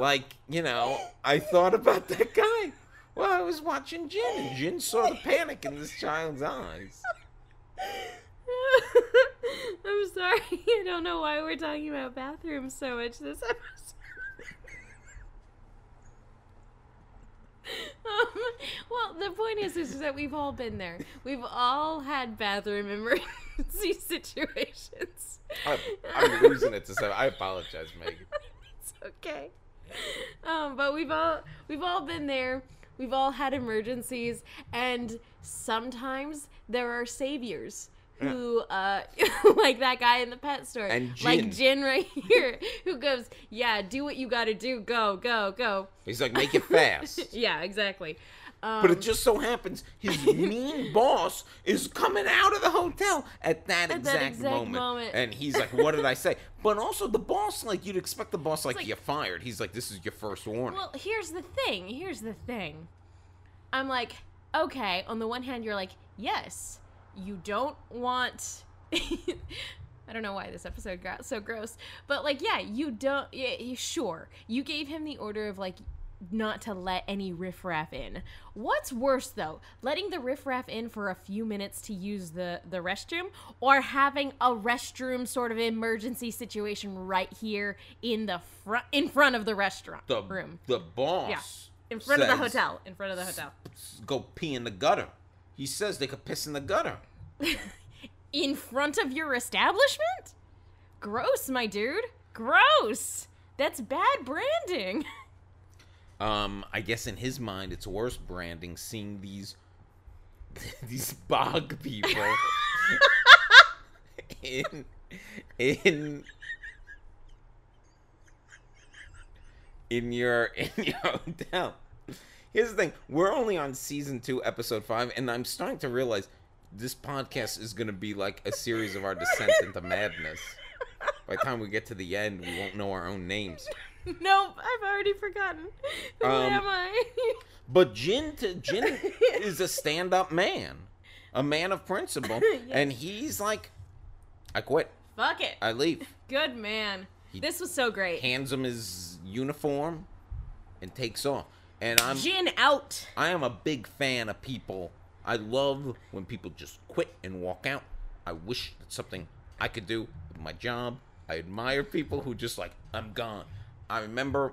like, you know, I thought about that guy. Well, I was watching Jin, and Jin saw the panic in this child's eyes. [LAUGHS] I'm sorry. I don't know why we're talking about bathrooms so much this episode. [LAUGHS] um, well, the point is, is that we've all been there. We've all had bathroom [LAUGHS] emergency situations. I'm, I'm losing it to seven. I apologize, Megan. [LAUGHS] it's okay. Um, but we've all we've all been there. We've all had emergencies, and sometimes there are saviors who, uh, [LAUGHS] like that guy in the pet store, And like Jin. Jin right here, who goes, "Yeah, do what you got to do. Go, go, go." He's like, make it fast. Yeah, exactly. Um, But it just so happens his [LAUGHS] mean boss is coming out of the hotel at that, At that exact, exact moment. moment. And he's like, What did I say? [LAUGHS] But also, the boss, like, you'd expect the boss, like, like- you're fired. He's like, This is your first warning. Well, here's the thing. Here's the thing. I'm like, okay, on the one hand, you're like, yes, you don't want. [LAUGHS] I don't know why this episode got so gross, but like, yeah, you don't. Yeah, sure, you gave him the order of like not to let any riffraff in. What's worse though, letting the riffraff in for a few minutes to use the the restroom, or having a restroom sort of emergency situation right here in the front in front of the restaurant the, room? the boss. Yeah. In front of the hotel. In front of the hotel. Go pee in the gutter. He says they could piss in the gutter. [LAUGHS] In front of your establishment? Gross, my dude. Gross. That's bad branding. [LAUGHS] Um, I guess in his mind, it's worse branding seeing these [LAUGHS] these bog people [LAUGHS] in in in your [LAUGHS] in your hotel. Here's the thing: we're only on season two, episode five, and I'm starting to realize this podcast is going to be like a series of our descent into madness. By the time we get to the end, we won't know our own names. [LAUGHS] nope, I've already forgotten. Who Um, am I? [LAUGHS] But Jin, to, Jin [LAUGHS] is a stand-up man, a man of principle, and he's like, I quit, Fuck it. I leave. Good man. He- this was so great. Hands him his uniform, and takes off. And I'm, Jin out. I am a big fan of people. I love when people just quit and walk out. I wish that's something I could do with my job. I admire people who just like, I'm gone. I remember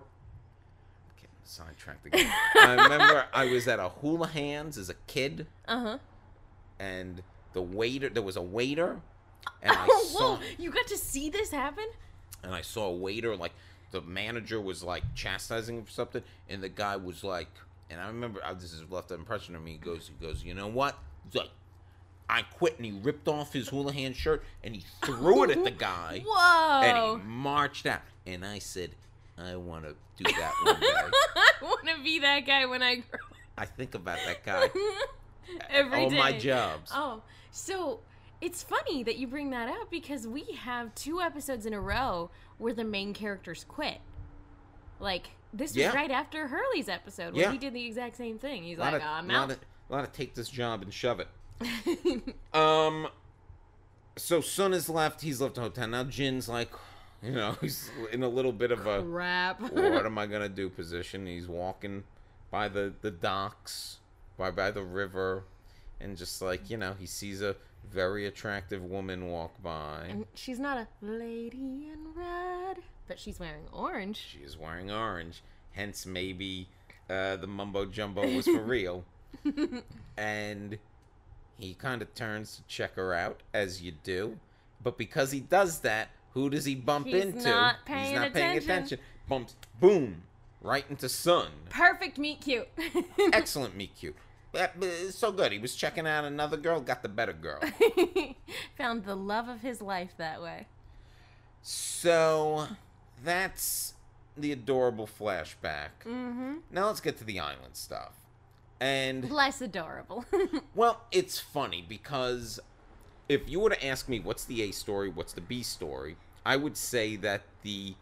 sidetracked again. [LAUGHS] I remember I was at a hula hands as a kid Uh huh. and the waiter there was a waiter and I [LAUGHS] Oh, saw whoa! You got to see this happen? and I saw a waiter like the manager was like chastising him for something, and the guy was like, and I remember uh, this has left an impression on me. He goes, he goes, you know what? He's like, I quit, and he ripped off his hula hand shirt and he threw it at the [LAUGHS] guy, and he marched out. And I said, I want to do that one day. [LAUGHS] I want to be that guy when I grow up. I think about that guy [LAUGHS] every all day. my jobs. Oh, so it's funny that you bring that up because we have two episodes in a row where the main characters quit. Like this was Yeah. right after Hurley's episode where Yeah. he did the exact same thing. He's like, of, I'm out. of, lot of take this job and shove it. [LAUGHS] Um, so Sun is left. He's left the hotel. Now Jin's like, you know, [LAUGHS] he's in a little bit of a Crap. what am I gonna do position. He's walking by the the docks, by by the river, and just like you know, he sees a very attractive woman walk by. and she's not a lady in red, but she's wearing orange. She is wearing orange, hence maybe uh, the mumbo jumbo was for real. [LAUGHS] and he kind of turns to check her out, as you do. But because he does that, who does he bump He's into? not He's not paying attention. attention. Bumps, boom, right into Sun. Perfect meet cute. [LAUGHS] Excellent meet cute. Yeah, so good. He was checking out another girl, got the better girl. [LAUGHS] Found the love of his life that way. So that's the adorable flashback. Mm-hmm. Now let's get to the island stuff. And Less adorable. [LAUGHS] well, it's funny because if you were to ask me what's the A story, what's the B story, I would say that the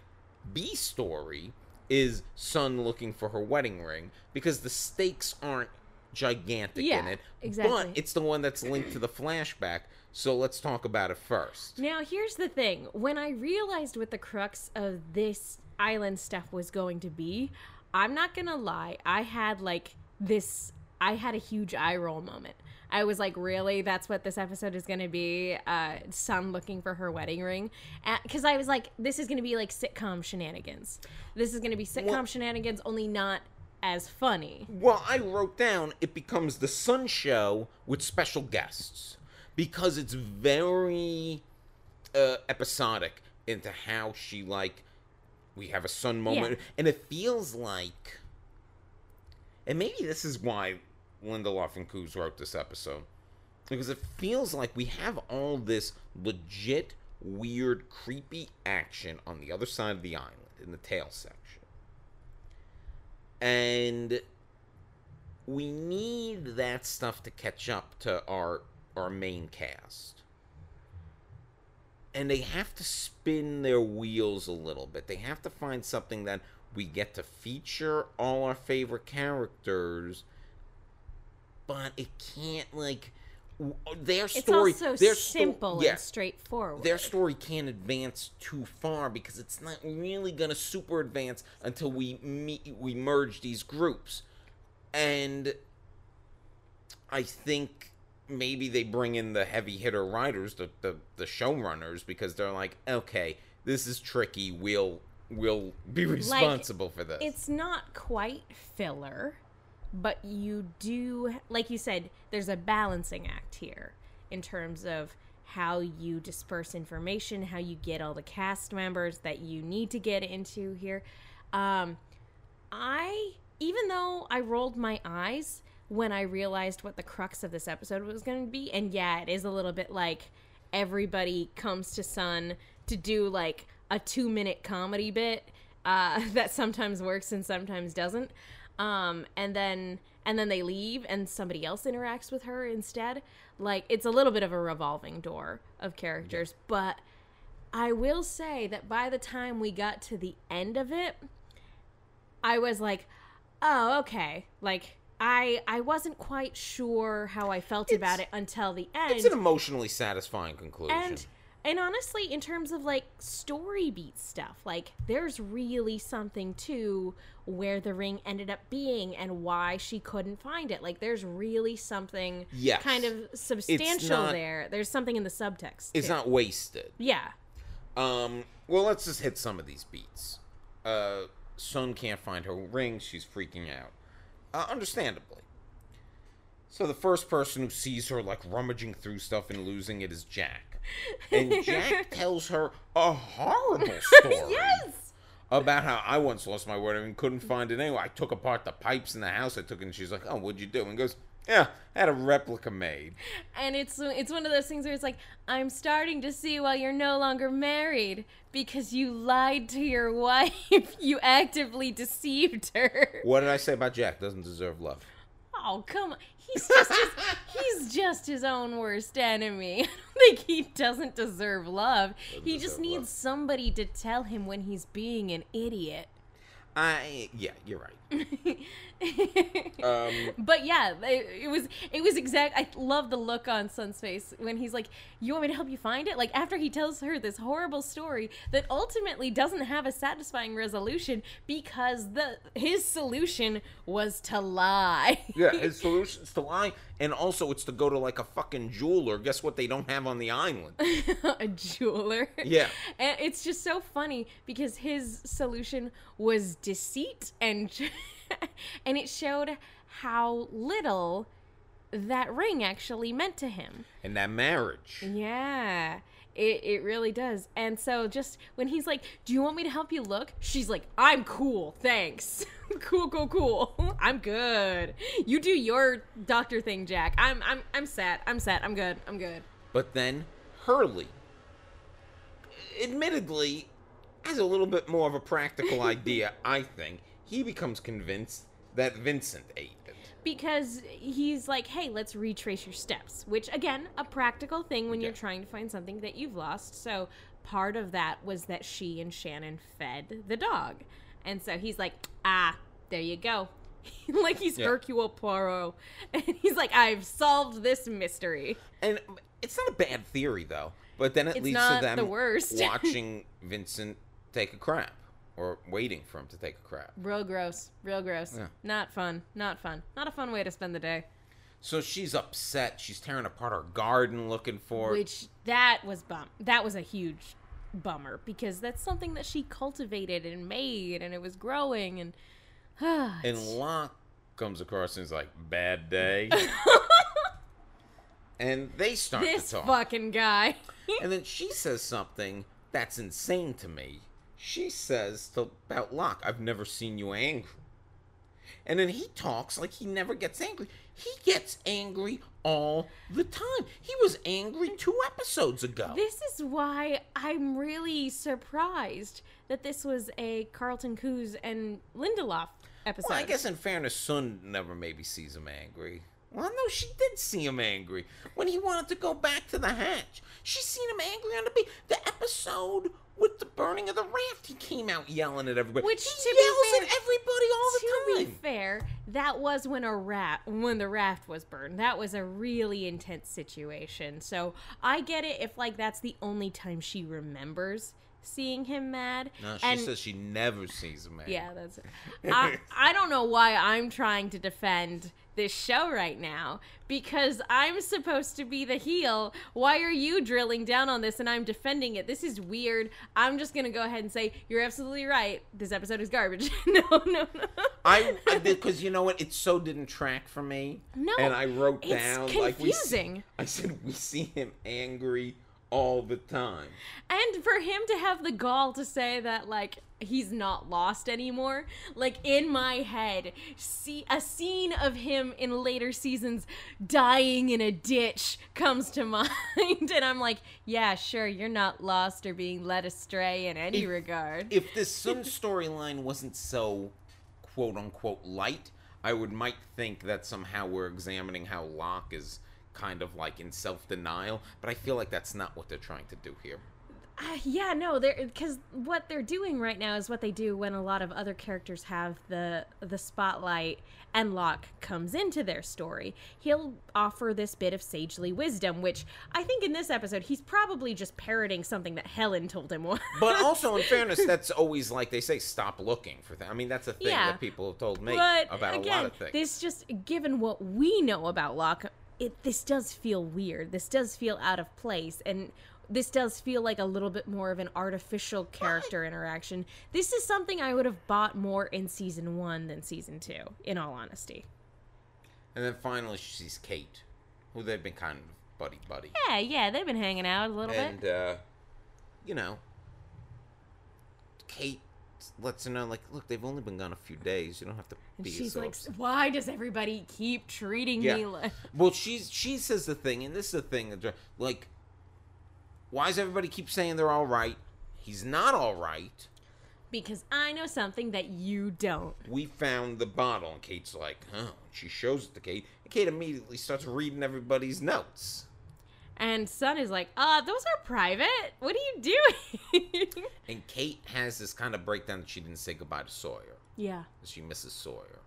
B story is Sun looking for her wedding ring because the stakes aren't gigantic in Yeah, it. exactly. But it's the one that's linked to the flashback. So let's talk about it first. Now, here's the thing. When I realized what the crux of this island stuff was going to be, I'm not going to lie. I had like this, I had a huge eye roll moment. I was like, really? That's what this episode is going to be? Uh, Sun looking for her wedding ring? Because I was like, this is going to be like sitcom shenanigans. This is going to be sitcom Well- shenanigans, only not as funny. Well, I wrote down it becomes the Sun Show with special guests because it's very uh, episodic into how she like we have a Sun moment, and it feels like, and maybe this is why Lindelof and Cuse wrote this episode because it feels like we have all this legit, weird, creepy action on the other side of the island in the tail section. And we need that stuff to catch up to our our main cast. And they have to spin their wheels a little bit. They have to find something that we get to feature all our favorite characters, but it can't like their It's story. also their sto- simple yeah, and straightforward. their story can't advance too far because it's not really gonna super advance until we meet we merge these groups and i think maybe they bring in the heavy hitter writers the the, the showrunners because they're like okay this is tricky we'll we'll be responsible for this it's not quite filler, but you do, like you said, there's a balancing act here in terms of how you disperse information, how you get all the cast members that you need to get into here. Um, I, even though I rolled my eyes when I realized what the crux of this episode was going to be, and yeah, it is a little bit like everybody comes to Sun to do like a two minute comedy bit uh, [LAUGHS] that sometimes works and sometimes doesn't. Um, and then and then they leave and somebody else interacts with her instead. Like it's a little bit of a revolving door of characters, but I will say that by the time we got to the end of it, I was like, "Oh, okay." Like I I wasn't quite sure how I felt about it until the end. it's an emotionally satisfying conclusion and and honestly, in terms of like story beat stuff, like there's really something to where the ring ended up being and why she couldn't find it. Like there's really something Yes. kind of substantial not- there. There's something in the subtext. it's too. not wasted Yeah. Um, well, let's just hit some of these beats. Uh, Sun can't find her ring. She's freaking out. Uh, understandably. So the first person who sees her, like, rummaging through stuff and losing it is Jack. And Jack [LAUGHS] tells her a horrible [LAUGHS] story. yes. About how I once lost my wedding and couldn't find it anyway. I took apart the pipes in the house I took it, and she's like, oh, what'd you do? And goes, Yeah, I had a replica made. And it's it's one of those things where it's like, I'm starting to see why you're no longer married because you lied to your [LAUGHS] wife. you actively deceived her. What did I say about Jack? Doesn't deserve love. Oh come on, he's just his, [LAUGHS] he's just his own worst enemy. [LAUGHS] I don't think he doesn't deserve love. he just needs love. somebody to tell him when he's being an idiot. I yeah, you're right. [LAUGHS] Um, But yeah, it, it was it was exact. I love the look on Sun's face when he's like, "You want me to help you find it?" Like after he tells her this horrible story that ultimately doesn't have a satisfying resolution because the his solution was to lie. yeah, his [LAUGHS] solution's to lie, and also it's to go to like a fucking jeweler. Guess what? They don't have on the island. [LAUGHS] a jeweler. Yeah. And it's just so funny because his solution was deceit and [LAUGHS] and it showed how little that ring actually meant to him. And that marriage. Yeah. It, it really does. And so just when he's like, Do you want me to help you look? She's like, I'm cool, thanks. [LAUGHS] cool, cool, cool. [LAUGHS] I'm good. You do your doctor thing, Jack. I'm I'm I'm set. I'm set. I'm good. I'm good. But then Hurley, admittedly, has a little bit more of a practical idea. I think he becomes convinced that Vincent ate it. because he's like, "Hey, let's retrace your steps," which again, a practical thing when you're trying to find something that you've lost. So, part of that was that she and Shannon fed the dog. And so he's like, "Ah, there you go." [LAUGHS] like he's Yeah. Hercule Poirot. [LAUGHS] And he's like, "I've solved this mystery." And it's not a bad theory though. But then it It's leads to them the worst. [LAUGHS] watching Vincent take a crap or waiting for him to take a crap. Real gross. Real gross. Yeah. Not fun. Not fun. Not a fun way to spend the day. So she's upset. She's tearing apart her garden looking for. Which that was bum. That was a huge bummer because that's something that she cultivated and made, and it was growing. And [SIGHS] And Locke comes across and is like, bad day. [LAUGHS] and they start this to talk. fucking guy. And then she says something that's insane to me. She says to, about Locke, I've never seen you angry. And then he talks like he never gets angry. He gets angry all the time. He was angry two episodes ago. this is why I'm really surprised that this was a Carlton Cuse and Lindelof episode. Well, I guess in fairness, Sun never maybe sees him angry. Well, no, she did see him angry when he wanted to go back to the hatch. She seen him angry on the beach. The episode with the burning of the raft, he came out yelling at everybody. Which, he to be yells fair- at everybody all the to time. be fair, that was when a raft when the raft was burned. That was a really intense situation. So I get it if like that's the only time she remembers seeing him mad. No, she and says she never sees him mad. yeah, that's it. I, I don't know why I'm trying to defend this show right now because I'm supposed to be the heel. Why are you drilling down on this and I'm defending it? This is weird. I'm just going to go ahead and say you're absolutely right. This episode is garbage. [LAUGHS] no, no, no. I because you know what, it so didn't track for me. No, and I wrote down like we. see- confusing. I said we see him angry all the time. And for him to have the gall to say that, like, he's not lost anymore, like, in my head, see a scene of him in later seasons dying in a ditch comes to [LAUGHS] mind. and I'm like, yeah, sure, you're not lost or being led astray in any If- regard. If this Sun storyline wasn't so quote unquote light, I would might think that somehow we're examining how Locke is kind of like in self denial, but I feel like that's not what they're trying to do here. Uh, yeah, no, they're because what they're doing right now is what they do when a lot of other characters have the the spotlight and Locke comes into their story. He'll offer this bit of sagely wisdom, which I think in this episode he's probably just parroting something that Helen told him. [LAUGHS] once. But also, in fairness, that's always like they say, stop looking for things. I mean, that's a thing Yeah. that people have told me but about again, a lot of things. this just given what we know about Locke, it this does feel weird. This does feel out of place, and this does feel like a little bit more of an artificial character interaction. This is something I would have bought more in season one than season two. In all honesty, And then finally, she sees Kate, who they've been kind of buddy buddy. yeah, yeah, they've been hanging out a little and bit. And, uh, you know, Kate lets her know, like, look, they've only been gone a few days. You don't have to be. And be she's so like, upset." why does everybody keep treating Yeah. me like. [LAUGHS] Well, she's she says the thing, and this is the thing that like, why does everybody keep saying they're all right? He's not all right. Because I know something that you don't. We found the bottle, and Kate's like, oh. She shows it to Kate, and Kate immediately starts reading everybody's notes. And Sun is like, uh, those are private. What are you doing? [LAUGHS] And Kate has this kind of breakdown that she didn't say goodbye to Sawyer. yeah. She misses Sawyer.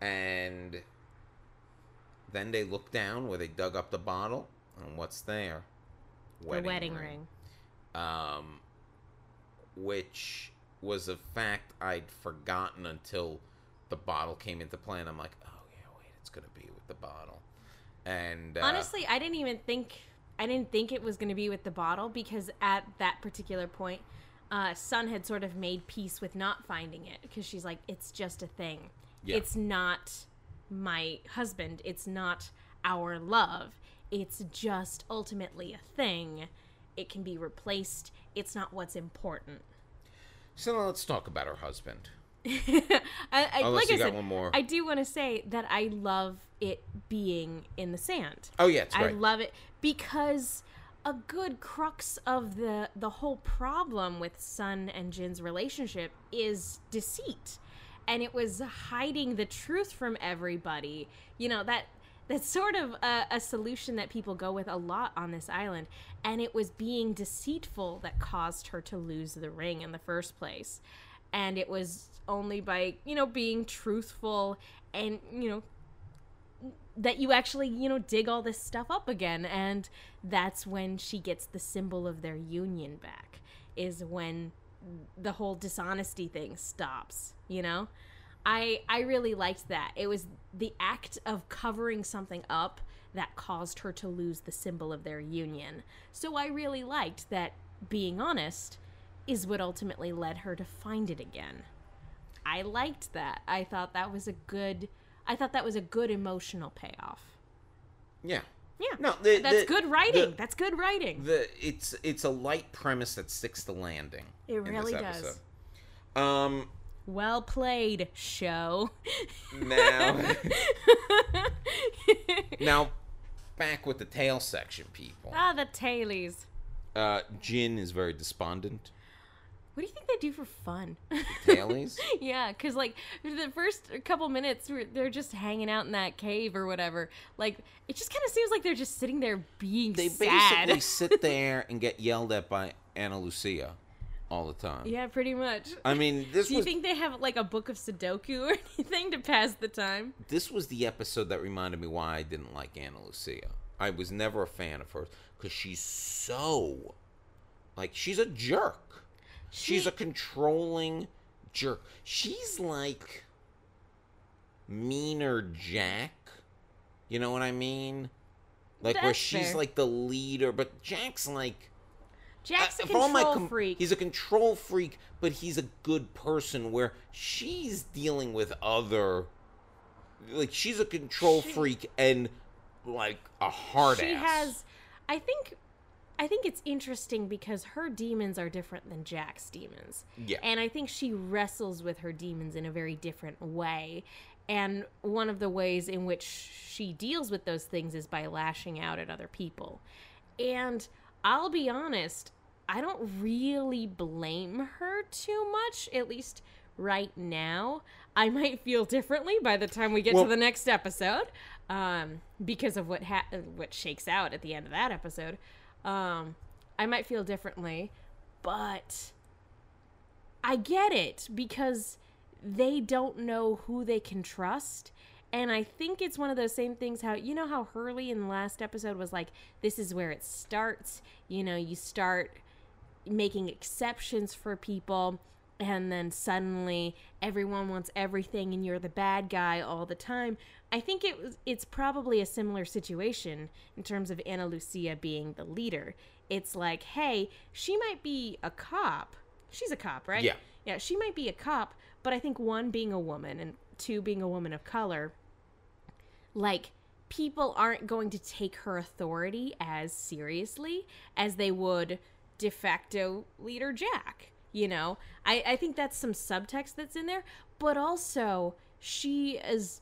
And then they look down where they dug up the bottle, and what's there? The wedding ring. um, which was a fact I'd forgotten until the bottle came into play, and I'm like, oh yeah, wait, it's gonna be with the bottle. And uh, Honestly, I didn't even think I didn't think it was going to be with the bottle because at that particular point, uh, Sun had sort of made peace with not finding it because she's like, it's just a thing. Yeah. It's not my husband. It's not our love. It's just ultimately a thing. It can be replaced. It's not what's important. so let's talk about her husband. [LAUGHS] I, I, oh, Unless like you I got said, one more. I do want to say that I love it being in the sand. Oh yeah, it's I love it because a good crux of the the whole problem with Sun and Jin's relationship is deceit. And it was hiding the truth from everybody. You know, that that's sort of a, a solution that people go with a lot on this island. And it was being deceitful that caused her to lose the ring in the first place. And it was only by, you know, being truthful and, you know, that you actually you know dig all this stuff up again and that's when she gets the symbol of their union back is when the whole dishonesty thing stops you know i i really liked that it was the act of covering something up that caused her to lose the symbol of their union so i really liked that being honest is what ultimately led her to find it again I liked that. I thought that was a good. I thought that was a good emotional payoff. yeah. Yeah, No, the- that's the- good writing. the- that's good writing. The it's it's a light premise that sticks the landing. It really does. Um well played, show. now [LAUGHS] now back with the tail section people. ah, the tailies. Uh Jin is very despondent. What do you think they do for fun? Tailies? [LAUGHS] yeah, because like the first couple minutes, they're just hanging out in that cave or whatever. Like it just kind of seems like they're just sitting there being they sad. basically [LAUGHS] sit there and get yelled at by Ana Lucia all the time. yeah, pretty much. I mean, [LAUGHS] this do you was think they have like a book of Sudoku or [LAUGHS] anything to pass the time? this was the episode that reminded me why I didn't like Ana Lucia. I was never a fan of hers because she's so like she's a jerk. she's a controlling jerk. She's like meaner Jack. You know what I mean? Like where she's fair. like the leader, but Jack's like Jack's a uh, control com- freak. He's a control freak, but he's a good person. Where she's dealing with other, like she's a control She- freak and like a hard she ass. has i think i think it's interesting because her demons are different than jack's demons Yeah. and i think she wrestles with her demons in a very different way and one of the ways in which she deals with those things is by lashing out at other people and i'll be honest i don't really blame her too much at least right now i [LAUGHS] might feel differently by the time we get Well- to the next episode um, because of what ha- what shakes out at the end of that episode. Um, I might feel differently, but I get it because they don't know who they can trust. And I think it's one of those same things how you know how Hurley in the last episode was like, this is where it starts. You know, you start making exceptions for people and then suddenly everyone wants everything and you're the bad guy all the time. I think it was it's probably a similar situation in terms of Ana Lucia being the leader. It's like, hey, she might be a cop. She's a cop, right? Yeah. Yeah, she might be a cop, but I think one being a woman and two being a woman of color, like people aren't going to take her authority as seriously as they would de facto leader Jack. You know, I, I think that's some subtext that's in there, but also she is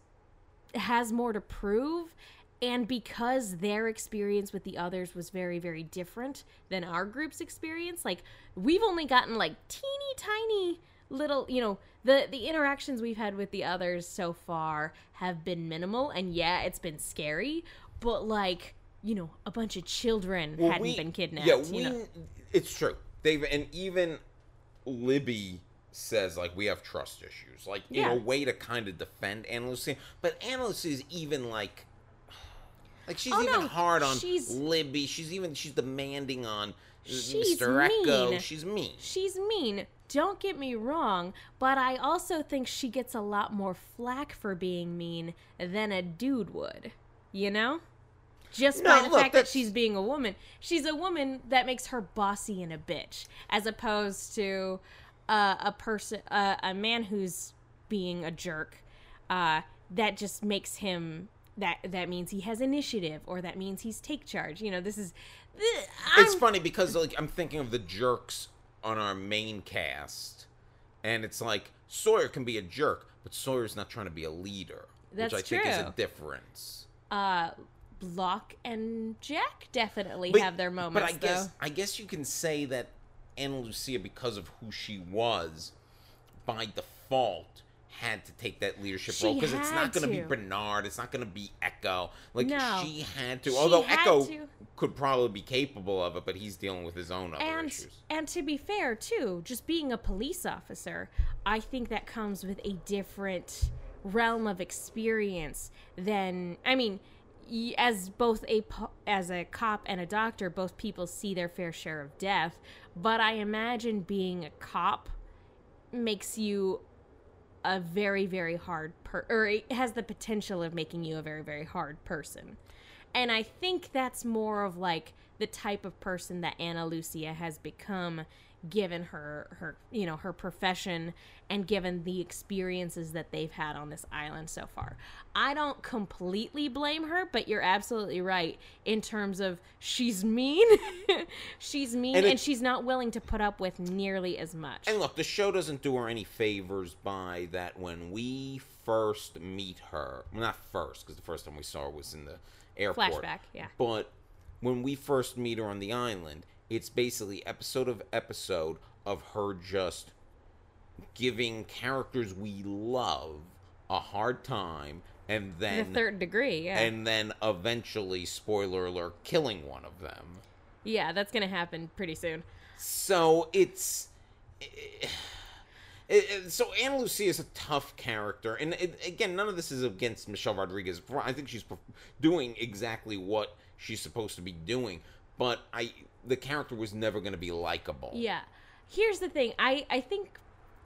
has more to prove and because their experience with the others was very very different than our group's experience like we've only gotten like teeny tiny little you know the the interactions we've had with the others so far have been minimal and yeah it's been scary but like you know a bunch of children Well, hadn't we- been kidnapped Yeah, you know? It's true. They've and even Libby says like we have trust issues, like in a way to kind of defend Ana Lucia. But Ana is even like. [SIGHS] Like she's Oh, even no, hard on she's- Libby. She's even she's demanding on She's Mr. Eko. mean. She's mean. She's mean. Don't get me wrong, but I also think she gets a lot more flack for being mean than a dude would. You know? Just No, by the look, fact that she's being a woman. She's a woman that makes her bossy and a bitch, as opposed to uh, a person, uh, a man who's being a jerk. Uh, that just makes him. That that means he has initiative, or that means he's take charge. You know, this is. It's funny because like I'm thinking of the jerks on our main cast, and it's like Sawyer can be a jerk, but Sawyer's not trying to be a leader, That's which I think is a difference. uh Locke and Jack definitely But- have their moments But I guess. I guess you can say that Ana Lucia, because of who she was, by default had to take that leadership She role because it's not going to be. Bernard, it's not going to be Eko. Like No. she had to. She although had Eko to. could probably be capable of it, but he's dealing with his own other And issues. and to be fair too, just being a police officer, I think that comes with a different realm of experience than I mean, as both a as a cop and a doctor, both people see their fair share of death, but I imagine being a cop makes you a very very hard per or it has the potential of making you a very very hard person. And i think that's more of like the type of person that ana lucia has become given her her you know her profession and given the experiences that they've had on this island so far i don't completely blame her but you're absolutely right in terms of she's mean [LAUGHS] she's mean And and, it- she's not willing to put up with nearly as much And look, the show doesn't do her any favors by that when we first meet her. Well, not first, because the first time we saw her was in the airport. Flashback, yeah. But when we first meet her on the island, it's basically episode of episode of her just giving characters we love a hard time and then the third degree yeah and then eventually spoiler alert killing one of them. Yeah, that's gonna happen pretty soon. So it's. [SIGHS] it- it- so Ana Lucia is a tough character, and it, again, none of this is against Michelle Rodriguez. I think she's doing exactly what she's supposed to be doing, but I the character was never going to be likable. Yeah. Here's the thing. I I think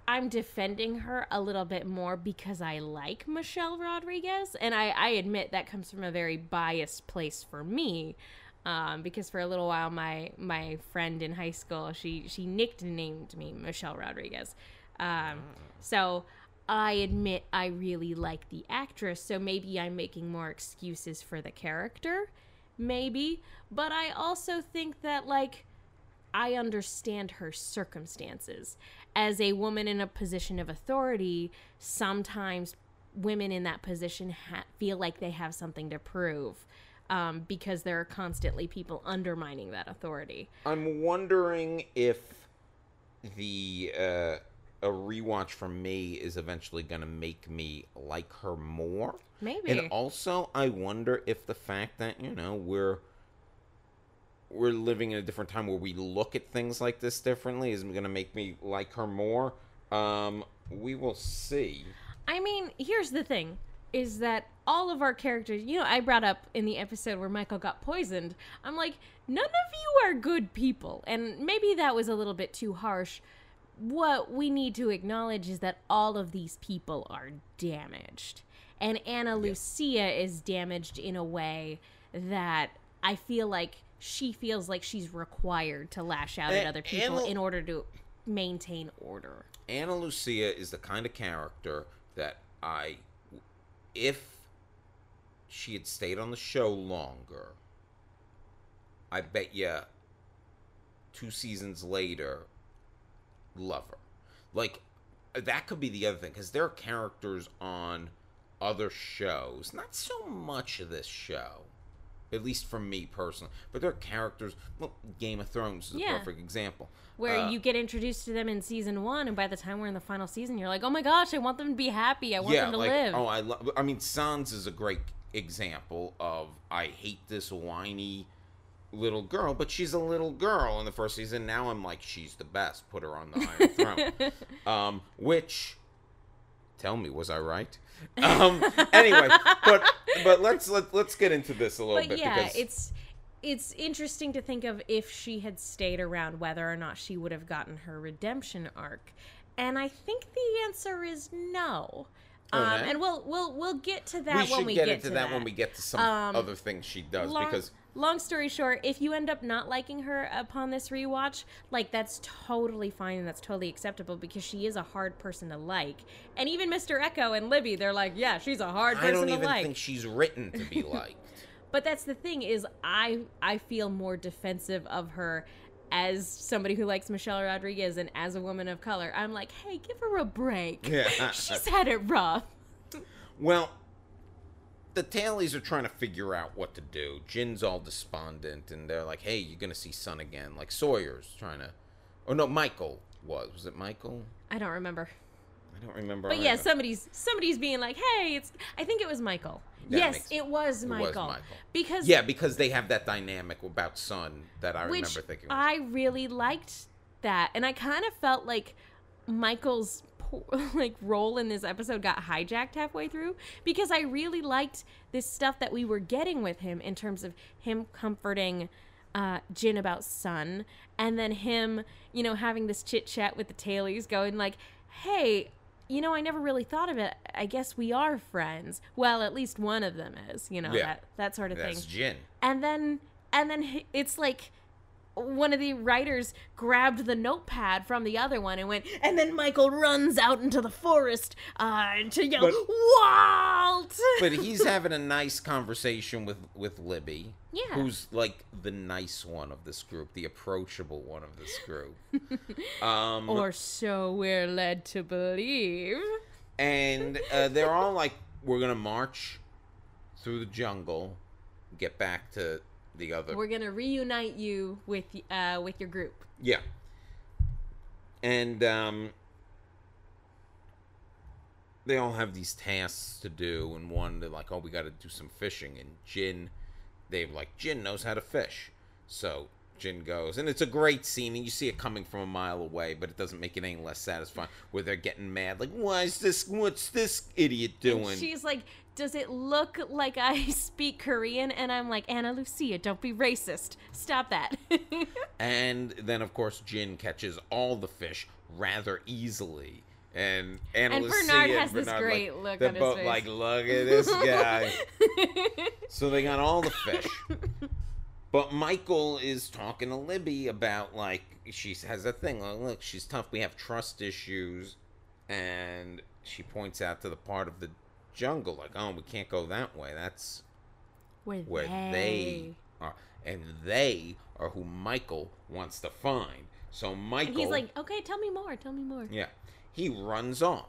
I'm defending her a little bit more because I like Michelle Rodriguez, and I I admit that comes from a very biased place for me. Um, because for a little while, my my friend in high school, she she nicknamed me Michelle Rodriguez. Um, so I admit I really like the actress, so maybe I'm making more excuses for the character, maybe. But I also think that like I understand her circumstances. As a woman in a position of authority, sometimes women in that position ha- feel like they have something to prove um, because there are constantly people undermining that authority. I'm wondering if the uh, a rewatch from me is eventually going to make me like her more. Maybe. And also, I wonder if the fact that you know we're we're living in a different time where we look at things like this differently is going to make me like her more. Um, we will see. I mean, here's the thing is that all of our characters, you know, I brought up in the episode where Michael got poisoned, I'm like, none of you are good people. And maybe that was a little bit too harsh. What we need to acknowledge is that all of these people are damaged. And Ana Lucia is damaged in a way that I feel like she feels like she's required to lash out at other people Ana- in order to maintain order. Ana Lucia is the kind of character that I, if she had stayed on the show longer, I bet you two seasons later, lover. Like that could be the other thing because there are characters on other shows, not so much of this show, at least for me personally, but there are characters. Well, Game of Thrones is a Yeah. perfect example. Where Uh, you get introduced to them in season one, and by the time we're in the final season, you're like, oh my gosh, I want them to be happy. I want them to like, live. Oh, I love. I mean, Sans is a great example of I hate this whiny little girl, but she's a little girl in the first season. Now I'm like, she's the best. Put her on the Iron [LAUGHS] Throne. Um, which, tell me, was I right? Um, anyway, but but let's let, let's get into this a little but bit yeah, because it's it's interesting to think of if she had stayed around, whether or not she would have gotten her redemption arc. And I think the answer is no. Um, and we'll we'll we'll get to that we when we get, get, into to that, when we get to some Um, other things she does long, because long story short, if you end up not liking her upon this rewatch, like that's totally fine and that's totally acceptable because she is a hard person to like. And even Mr. Eko and Libby, they're like, yeah, she's a hard person to like. I don't even like. think she's written to be [LAUGHS] liked. But that's the thing is I I feel more defensive of her as somebody who likes Michelle Rodriguez and as a woman of color. I'm like, hey, give her a break. Yeah. [LAUGHS] She's had it rough. Well, the tailies are trying to figure out what to do. Jin's all despondent, and they're like, "Hey, you're gonna see Sun again." Like Sawyer's trying to, oh no, Michael was. Was it Michael? I don't remember. I don't remember. But yeah, either. somebody's somebody's being like, "Hey, it's." I think it was Michael. That yes, it was Michael. it was Michael. Because yeah, because they have that dynamic about Sun that I remember thinking. I really liked that, and I kind of felt like Michael's [LAUGHS] like role in this episode got hijacked halfway through because I really liked this stuff that we were getting with him in terms of him comforting uh, Jin about Sun, and then him, you know, having this chit chat with the tailies, going like, "Hey." You know, I never really thought of it. I guess we are friends. Well, at least one of them is. You know Yeah. that that sort of thing That's Jin. and then and then it's like one of the writers grabbed the notepad from the other one and went and then michael runs out into the forest uh, to yell But- walt But he's [LAUGHS] having a nice conversation with with Libby. Yeah. Who's like the nice one of this group, the approachable one of this group. [LAUGHS] um, or so we're led to believe and uh, they're all like, "We're gonna march through the jungle, get back to the other." we're gonna reunite you with uh with your group Yeah. And um, they all have these tasks to do, and one they're like, "Oh, we got to do some fishing." And Jin, they've like, "Jin knows how to fish," so Jin goes, and it's a great scene, and you see it coming from a mile away, but it doesn't make it any less satisfying. Where they're getting mad, like, "Why is this? What's this idiot doing?" she's like does it look like i [LAUGHS] speak korean and i'm like ana lucia don't be racist stop that [LAUGHS] And then, of course, Jin catches all the fish rather easily. And Ana And Lucia Bernard and has this Bernard, great like, look they're on his both face. like, look at this guy. [LAUGHS] so they got all the fish. But Michael is talking to Libby about, like, she has a thing. Like, look, she's tough. We have trust issues. And she points out to the part of the jungle, like, oh, we can't go that way. That's where, where they are. And they are who Michael wants to find. So Michael. And he's like, okay, tell me more, tell me more. Yeah. He runs off.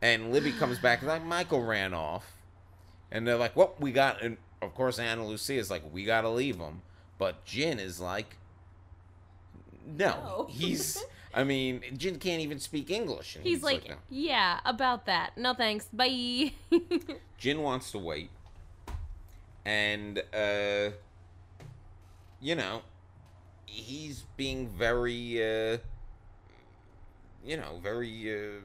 And Libby comes back and like, Michael ran off. And they're like, well, we got. And of course, Ana Lucia is like, we got to leave him. But Jin is like, no. No. [LAUGHS] He's. I mean, Jin can't even speak English. And He's, like, no. yeah, about that. No thanks. Bye. [LAUGHS] Jin wants to wait. And, uh, you know, he's being very, uh, you know, very, uh,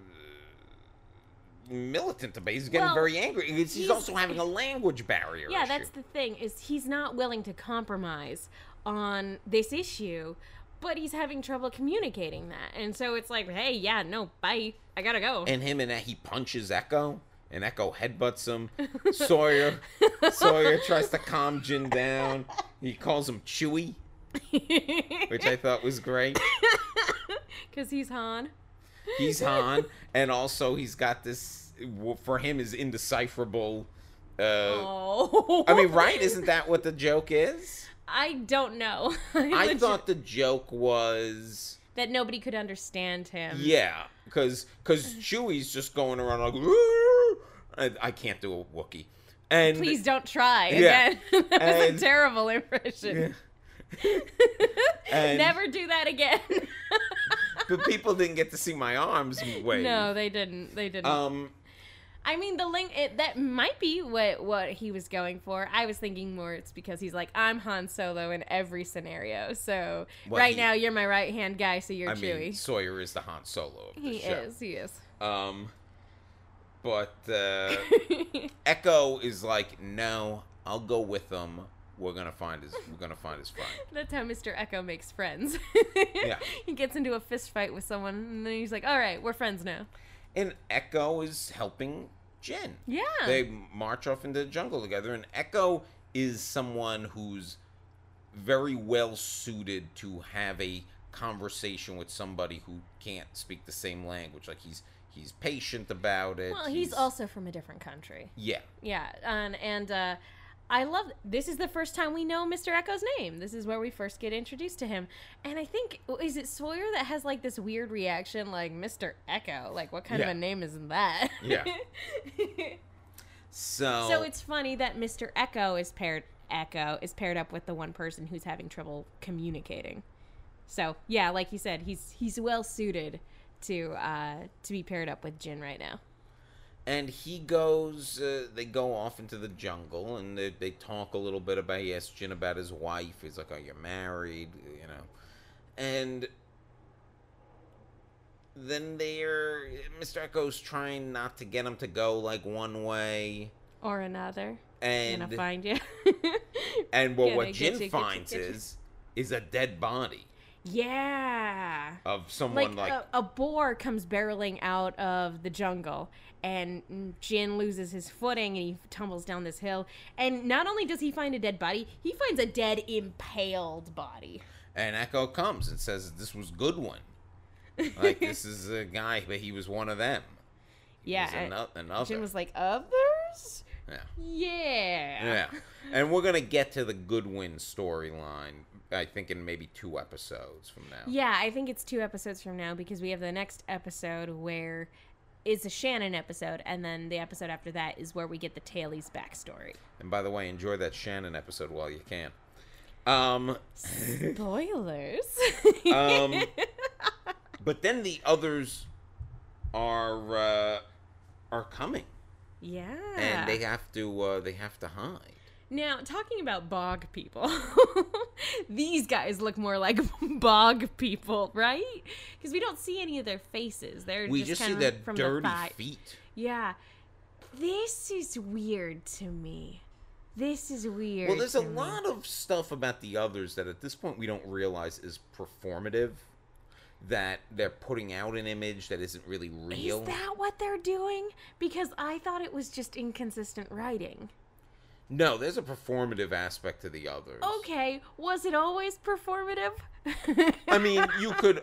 militant about. He's getting Well, very angry. He's, he's he's- also having a language barrier. yeah, issue. that's the thing is he's not willing to compromise on this issue, but he's having trouble communicating that. And so it's like, hey, yeah, no, bye. I gotta go. And him and that he punches Eko, and Eko headbutts him. [LAUGHS] Sawyer, Sawyer tries to calm Jin down. He calls him Chewie, which I thought was great. [LAUGHS] Because he's Han. He's [LAUGHS] Han, and also he's got this for him is indecipherable. Uh, Oh. I mean, right? [LAUGHS] Isn't that what the joke is? I don't know. [LAUGHS] I thought the joke was that nobody could understand him. Yeah, because because Chewie's just going around like, I, I can't do a Wookie. And Please don't try Yeah. again. that was And- a terrible impression. And- Never do that again. But people didn't get to see my arms wave. no, they didn't. They didn't. Um, I mean, the link it, that might be what what he was going for. I was thinking more it's because he's like, I'm Han Solo in every scenario. So Well, right he- now you're my right hand guy, so you're I Chewie. mean, Sawyer is the Han Solo of the he show. is. He is. Um, but uh, [LAUGHS] Eko is like, no, I'll go with them. We're gonna find his. We're gonna find his friend. [LAUGHS] That's how Mr. Eko makes friends. Yeah. [LAUGHS] He gets into a fist fight with someone, and then he's like, "All right, we're friends now." And Eko is helping Jin. Yeah. They march off into the jungle together, and Eko is someone who's very well suited to have a conversation with somebody who can't speak the same language. Like he's he's patient about it. well, he's also from a different country. yeah. Yeah, and and uh, I love this is the first time we know Mr. Eko's name. This is where we first get introduced to him, and I think is it Sawyer that has like this weird reaction, like Mr. Eko, like what kind Yeah. of a name is that? Yeah. [LAUGHS] So so it's funny that Mr. Eko is paired Eko is paired up with the one person who's having trouble communicating. So yeah, like you said, he's he's well suited to uh, to be paired up with Jin right now. And he goes. Uh, they go off into the jungle, and they, they talk a little bit about. He asks Jin about his wife. He's like, "Are you married?" You know, and then they're Mr. Eko's trying not to get him to go like one way, Or another. and gonna find you. [LAUGHS] and well, what Jin you, you, finds you. is is a dead body yeah. of someone Like, like, a, a boar comes barreling out of the jungle, and Jin loses his footing and he tumbles down this hill. And not only does he find a dead body, he finds a dead impaled body. and Eko comes and says this was good one. Like this is a guy, but he was one of them. Yeah. He's and ano- another. Jin was like, others? yeah. Yeah. Yeah. [LAUGHS] And we're gonna get to the Goodwin storyline. I think in maybe two episodes from now. Yeah, I think it's two episodes from now because we have the next episode where it's a Shannon episode, and then the episode after that is where we get the Tailies backstory. And by the way, enjoy that Shannon episode while you can. Um, Spoilers. um, [LAUGHS] but then the others are uh, are coming, yeah. and they have to uh, they have to hide. Now, talking about bog people, [LAUGHS] these guys look more like [LAUGHS] bog people, right? Because we don't see any of their faces. They're We just, just see kind their of from dirty the feet. Yeah, this is weird to me. This is weird. Well, there's a me. lot of stuff about the others that at this point we don't realize is performative. That they're putting out an image that isn't really real. Is that what they're doing? Because I thought it was just inconsistent writing. No, there's a performative aspect to the others. Okay, was it always performative? I mean, [LAUGHS] you could.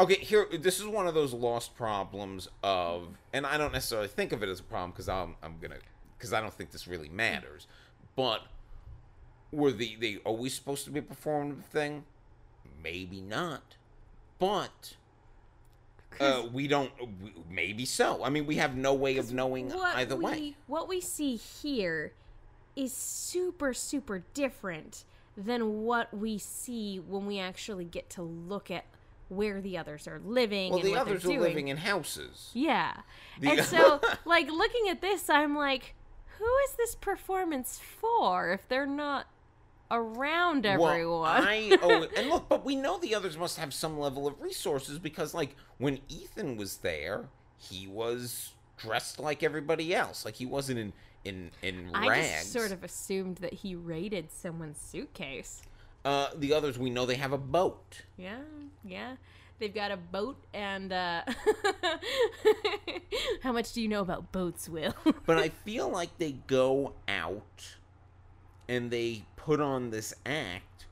Okay, here. This is one of those lost problems of, and I don't necessarily think of it as a problem because I'm I'm gonna because I don't think this really matters. But were the they always supposed to be a performative thing? Maybe not. But uh, we don't. Maybe so. I mean, we have no way of knowing either we, way. What we see here is super, super different than what we see when we actually get to look at where the others are living. Well, and the what others are doing. living in houses. Yeah. The- and so, [LAUGHS] like, looking at this, I'm like, who is this performance for if they're not around everyone? Well, I [LAUGHS] oh, and look, but we know the others must have some level of resources because, like, when Ethan was there, he was dressed like everybody else. Like he wasn't in in in I rags. just sort of assumed that he raided someone's suitcase. Uh, the others, we know they have a boat. Yeah, yeah. They've got a boat and uh [LAUGHS] How much do you know about boats, Will? [LAUGHS] But I feel like they go out and they put on this act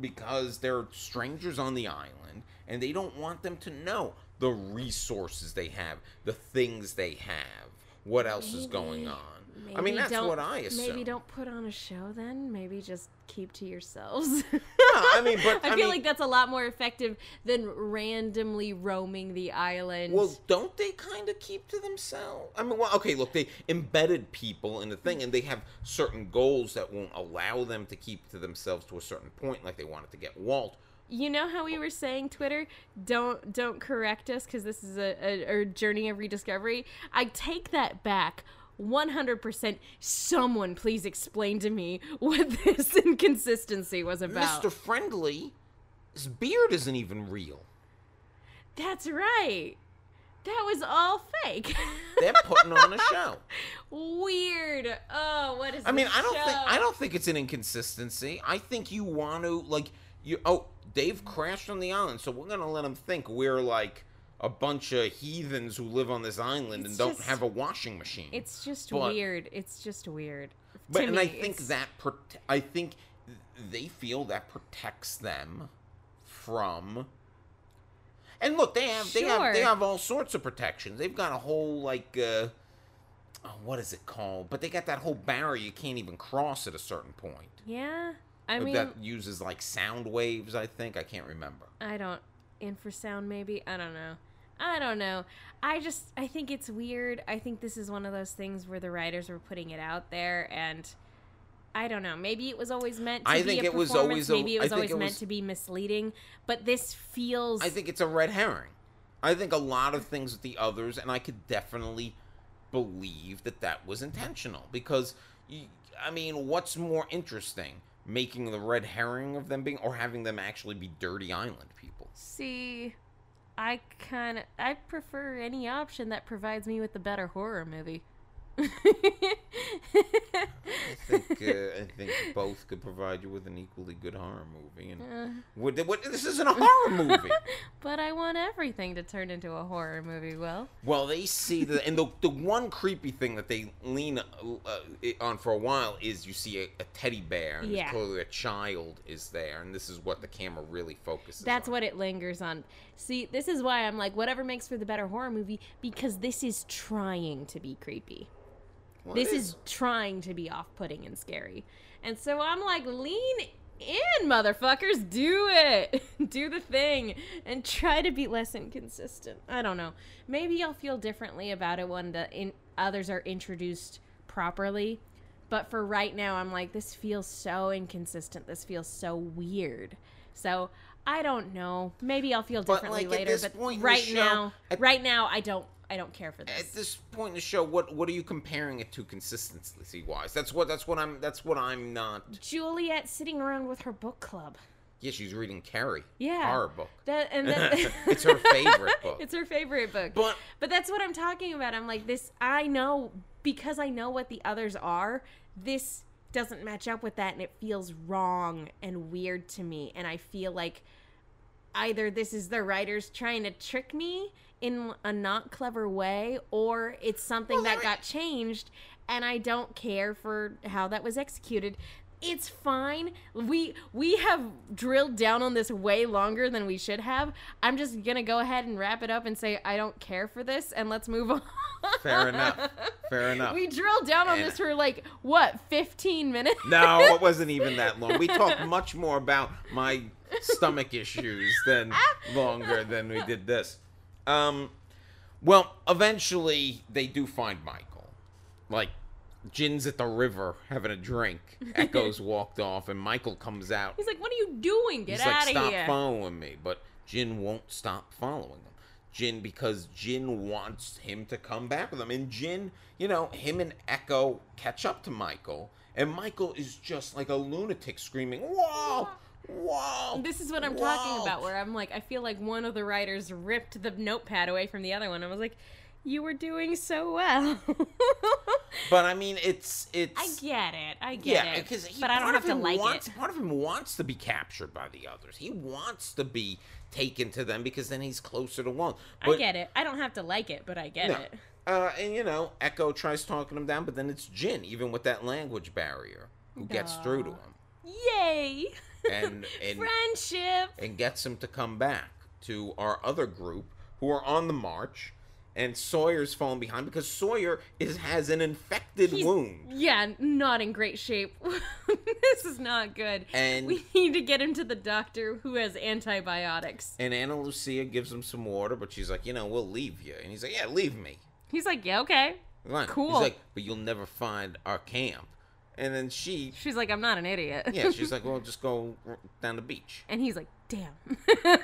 because they're strangers on the island and they don't want them to know the resources they have, the things they have. What else is going on. I mean, that's what I assume. Maybe don't put on a show then. Maybe just keep to yourselves. Yeah, I [LAUGHS] mean, but I, I, feel mean, like that's a lot more effective than randomly roaming the island. Well, don't they kind of keep to themselves? I mean, well, okay, look, they embedded people in the thing, and they have certain goals that won't allow them to keep to themselves to a certain point, like they wanted to get Walt. You know how we were saying Twitter, don't don't correct us because this is a, a, a journey of rediscovery. I take that back. 100% someone please explain to me what [LAUGHS] this inconsistency was about Mr. Friendly, his beard isn't even real. that's right that was all fake [LAUGHS] They're putting on a show. weird oh what is I mean, I don't think? I don't think it's an inconsistency. I think you want to like you. Oh, Dave crashed on the island, so we're gonna let them think we're like a bunch of heathens who live on this island It's and don't have a washing machine. It's just But- weird. It's just weird. But to and me, I think it's- that prote- I think they feel that protects them from. And look, they have they have they have all sorts of protections. They've got a whole like uh, oh, what is it called? But they got that whole barrier you can't even cross at a certain point. Yeah. I mean, that uses like sound waves. I think I can't remember. I don't infrasound maybe. I don't know. I don't know. I just I think it's weird. I think this is one of those things where the writers were putting it out there and I don't know. Maybe it was always meant to I be think a it was always a- maybe it was always it meant was- to be misleading. But this feels I think it's a red herring. I think a lot of things with the others, and I could definitely believe that that was intentional because, I mean, what's more interesting, making the red herring of them being, or having them actually be dirty island people? See, I kind of I prefer any option that provides me with a better horror movie. I [LAUGHS] think uh, I think both could provide you with an equally good horror movie, and what, what, this isn't a horror movie. [LAUGHS] but I want everything to turn into a horror movie. Well, Well, they see the and the the one creepy thing that they lean uh, on for a while is you see a, a teddy bear, and Yeah. clearly a child is there, and this is what the camera really focuses. that's on. what it lingers on. See, this is why I'm like, whatever makes for the better horror movie, because this is trying to be creepy. This is trying to be off-putting and scary, and so I'm like, lean in, motherfuckers, do it, [LAUGHS] do the thing, and try to be less inconsistent. I don't know. Maybe I'll feel differently about it when the in- others are introduced properly. But for right now, I'm like, this feels so inconsistent. This feels so weird. So I don't know. Maybe I'll feel But, differently like, at later. But point right now, right now, I don't. I don't care for this. At this point in the show, what what are you comparing it to consistency wise? That's what that's what I'm that's what I'm not. Juliet sitting around with her book club. Yeah, she's reading Carrie. Yeah. horror book. That and that, [LAUGHS] It's her [LAUGHS] favorite book. It's her favorite book. But- but that's what I'm talking about. I'm like this. I know because I know what the others are. This doesn't match up with that, and it feels wrong and weird to me. And I feel like either this is the writers trying to trick me in a not clever way, or it's something Well, that I- got changed, and I don't care for how that was executed. It's fine. We we have drilled down on this way longer than we should have. I'm just gonna go ahead and wrap it up and say I don't care for this, and let's move on. Fair enough. Fair [LAUGHS] enough. We drilled down on And- this for like what 15 minutes. No, it [LAUGHS] wasn't even that long. We talked much more about my stomach issues than [LAUGHS] longer than we did this. Um, well, eventually they do find Michael. Like, Jin's at the river having a drink. [LAUGHS] Eko's walked off, and Michael comes out. He's like, "What are you doing? Get He's like, out of stop here!" following me. But Jin won't stop following him. Jin, because Jin wants him to come back with him. And Jin, you know, him and Eko catch up to Michael. And Michael is just like a lunatic screaming, Whoa! Whoa! This is what I'm whoa." talking about, where I'm like, I feel like one of the writers ripped the notepad away from the other one. I was like, you were doing so well. [LAUGHS] But I mean, it's it's. I get it. I get yeah, it. because but I don't have to like wants, it. Part of him wants to be captured by the others. He wants to be taken to them because then he's closer to one. I get it. I don't have to like it, but I get No. it. Uh, and you know, Eko tries talking him down, but then it's Jin, even with that language barrier, who gets through to him Yay! [LAUGHS] and [LAUGHS] and Friendship. and gets him to come back to our other group who are on the march, and Sawyer's falling behind because Sawyer is has an infected He's- wound. Yeah, not in great shape. [LAUGHS] this is not good. And- we need to get him to the doctor who has antibiotics. And Ana Lucia gives him some water, but she's like, you know, we'll leave you. And he's like, yeah, leave me. He's like, yeah, okay. Cool. He's like, but you'll never find our camp. And then she, She's like, I'm not an idiot. yeah, she's like, well, [LAUGHS] just go down the beach. And he's like, damn. [LAUGHS]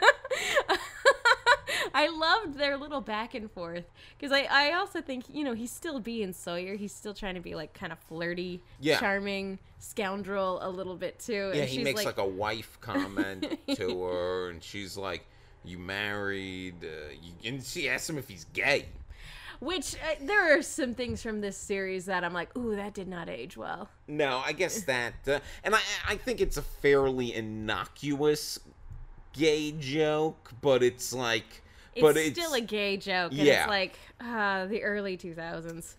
I loved their little back and forth because I, I also think you know he's still being Sawyer. He's still trying to be like kind of flirty, Yeah. charming scoundrel a little bit too. Yeah, and he makes like, a wife comment [LAUGHS] to her, and she's like, "You married?" Uh, you, and she asks him if he's gay. Which uh, there are some things from this series that I'm like, ooh, that did not age well. No, I guess [LAUGHS] that, uh, and I I think it's a fairly innocuous gay joke, but it's like, It's but it's still a gay joke, and Yeah. it's like uh, the early 2000s.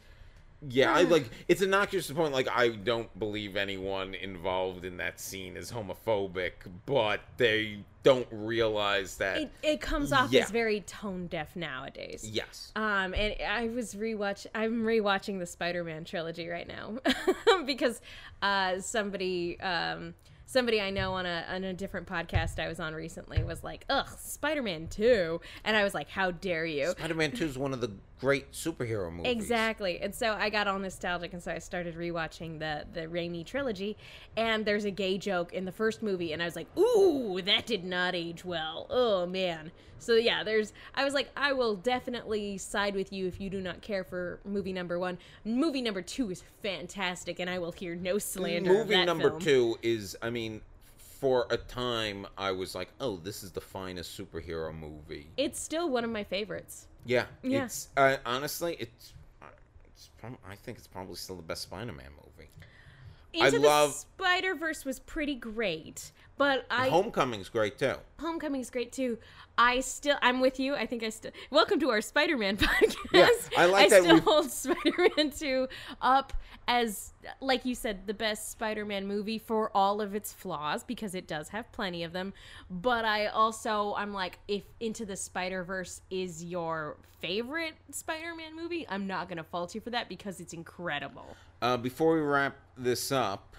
Yeah, I [SIGHS] like it's innocuous to the point like I don't believe anyone involved in that scene is homophobic, but they don't realize that. It, it comes off Yeah. as very tone deaf nowadays. yes. Um, and I was rewatch. I'm rewatching the Spider-Man trilogy right now [LAUGHS] because uh, somebody, um, somebody I know on a on a different podcast I was on recently was like, "Ugh, Spider-Man 2," and I was like, "How dare you?" Spider-Man 2 is one of the great superhero movies. Exactly. And so I got all nostalgic and so I started rewatching the the Raimi trilogy and there's a gay joke in the first movie and I was like, "Ooh, that did not age well." Oh man. So yeah, there's I was like, I will definitely side with you if you do not care for movie number 1. Movie number 2 is fantastic and I will hear no slander Movie number film. 2 is I mean for a time I was like, "Oh, this is the finest superhero movie." It's still one of my favorites. Yeah. Yeah. It's uh, honestly it's it's prob- I think it's probably still the best Spider-Man movie. Into love- the Spider-Verse was pretty great, but I Homecoming's great too. Homecoming's great too. I still, I'm with you. I think I still. Welcome to our Spider-Man [LAUGHS] podcast. Yeah, I like I that still we've- hold Spider-Man [LAUGHS] 2 up as, like you said, the best Spider-Man movie for all of its flaws because it does have plenty of them. But I also, I'm like, if Into the Spider-Verse is your favorite Spider-Man movie, I'm not gonna fault you for that because it's incredible. Uh, before we wrap this up,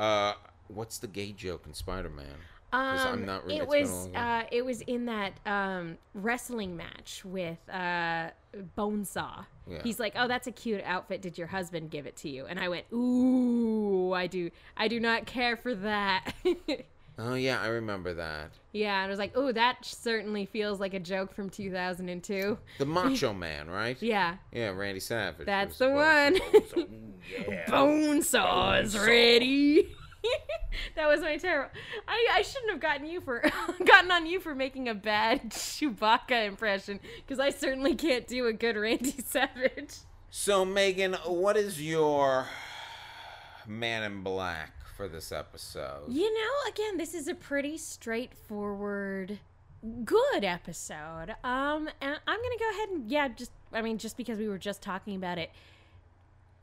uh, what's the gay joke in Spider-Man? 'Cause I'm Um, not really- it it's been a was uh, it was in that um, wrestling match with uh, Bonesaw. Yeah. He's like, "Oh, that's a cute outfit. Did your husband give it to you?" And I went, "Ooh, I do. I do not care for that." [LAUGHS] Oh yeah, I remember that. yeah, and I was like, "Ooh, that certainly feels like a joke from 2002." The [LAUGHS] Macho Man, right? Yeah, Yeah, Randy Savage. That's the one. to- Ooh, [LAUGHS] yeah. Bonesaw's Bonesaw. ready. [LAUGHS] that was my terrible. I, I shouldn't have gotten you for [LAUGHS] gotten on you for making a bad [LAUGHS] Chewbacca impression because I certainly can't do a good Randy Savage. So Megan, what is your Man in Black for this episode? You know, again, this is a pretty straightforward, good episode. Um, and I'm gonna go ahead and yeah, just I mean, just because we were just talking about it.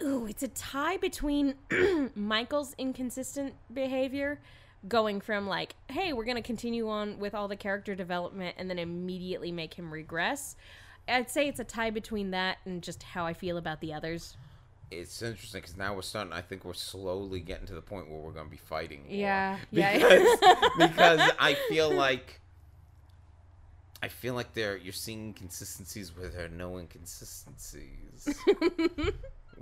Ooh, it's a tie between [CLEARS THROAT] Michael's inconsistent behavior, going from like, hey, we're gonna continue on with all the character development, and then immediately make him regress. I'd say it's a tie between that and just how I feel about the others. It's interesting because now we're starting. I think we're slowly getting to the point where we're going to be fighting. Yeah, [LAUGHS] yeah. Because, [LAUGHS] because I feel like I feel like there you're seeing consistencies where there are no inconsistencies. [LAUGHS]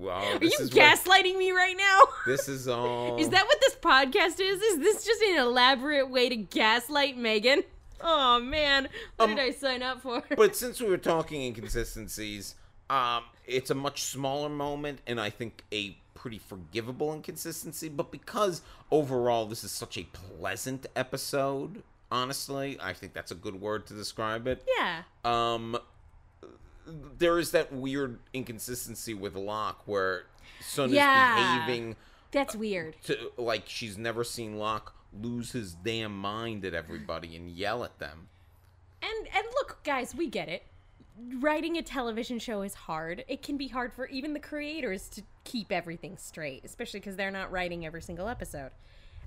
well, Are you is what- gaslighting me right now? [LAUGHS] this is all. Is that what this podcast is? Is this just an elaborate way to gaslight Megan? Oh man, what Um, did I sign up for? [LAUGHS] But since we were talking inconsistencies, um, it's a much smaller moment, and I think a pretty forgivable inconsistency. But because overall this is such a pleasant episode, honestly, I think that's a good word to describe it. yeah, Um, there is that weird inconsistency with Locke where Sun Yeah. is behaving that's uh, weird. to like she's never seen Locke lose his damn mind at everybody and yell at them. And and look, guys, we get it. Writing a television show is hard. It can be hard for even the creators to keep everything straight, especially because they're not writing every single episode.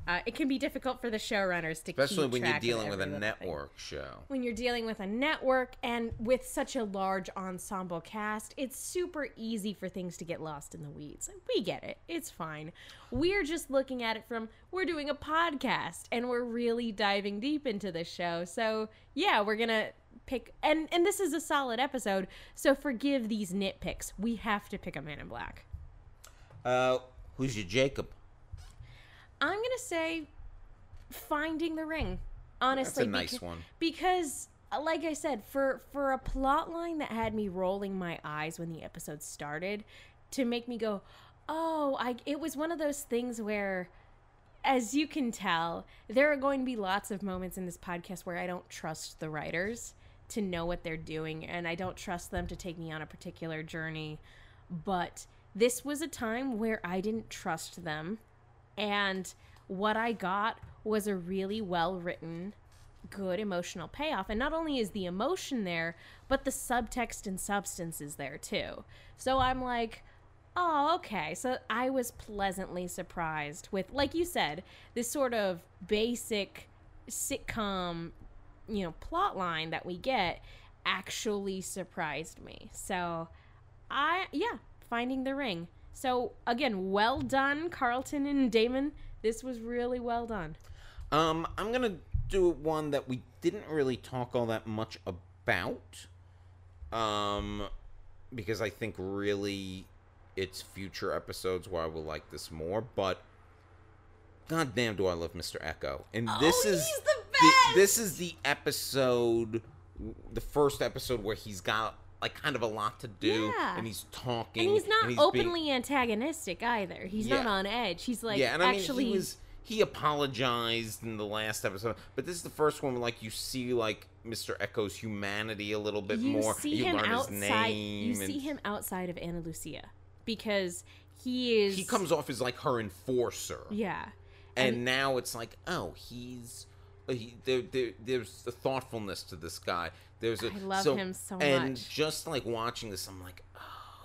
Uh, it can be difficult for the showrunners to. Especially when you're dealing with a little thing. network show. When you're dealing with a network and with such a large ensemble cast, it's super easy for things to get lost in the weeds. We get it. It's fine. We're just looking at it from we're doing a podcast and we're really diving deep into this show. So, yeah, we're going to pick and and this is a solid episode. So forgive these nitpicks. We have to pick a man in black. Uh, who's your Jacob? I'm gonna say finding the ring. Honestly, That's a nice beca- one. Because, uh, like I said, for for a plot line that had me rolling my eyes when the episode started, to make me go, "Oh, I." It was one of those things where, as you can tell, there are going to be lots of moments in this podcast where I don't trust the writers to know what they're doing, and I don't trust them to take me on a particular journey. But this was a time where I didn't trust them and what I got was a really well written, good emotional payoff. And not only is the emotion there, but the subtext and substance is there too. So I'm like, oh, okay. So I was pleasantly surprised with, like you said, this sort of basic sitcom, you know, plot line that we get actually surprised me. So I, yeah, finding the ring. So again, well done, Carlton and Damon. This was really well done. Um, I'm gonna do one that we didn't really talk all that much about. Um, because I think really it's future episodes where I will like this more. But god damn, do I love Mr. Eko? And this Oh, is he's the best! this is the episode, the first episode where he's got like kind of a lot to do, Yeah. and he's talking, And he's not being- openly antagonistic either. He's not on edge. He's like yeah, and I actually mean, he was he apologized in the last episode, but this is the first one where like you see like Mr. Eko's humanity a little bit you more. see you him learn outside. his name. you and see him outside of Ana Lucia because he is. He comes off as like her enforcer, Yeah. and now it's like, oh, he's. He, there, there, there's a thoughtfulness to this guy. There's a I love so, him so and much. just like watching this, I'm like, oh,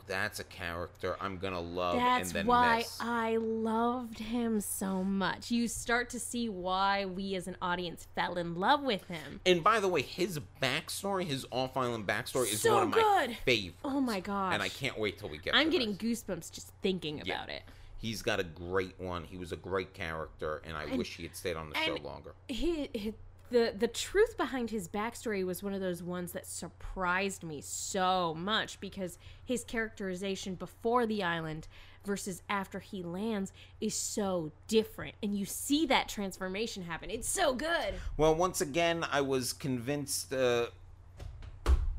that's a character I'm gonna love That's and then why miss. I loved him so much. You start to see why we as an audience fell in love with him. And by the way, his backstory, his off-island backstory, is So one of my good. favorites. Oh my gosh. And I can't wait till we get. I'm getting this. goosebumps just thinking Yeah. about it. He's got a great one. He was a great character, and I wish he had stayed on the show longer. He, he- the the truth behind his backstory was one of those ones that surprised me so much because his characterization before the island versus after he lands is so different and you see that transformation happen it's so good Well, once again, I was convinced uh,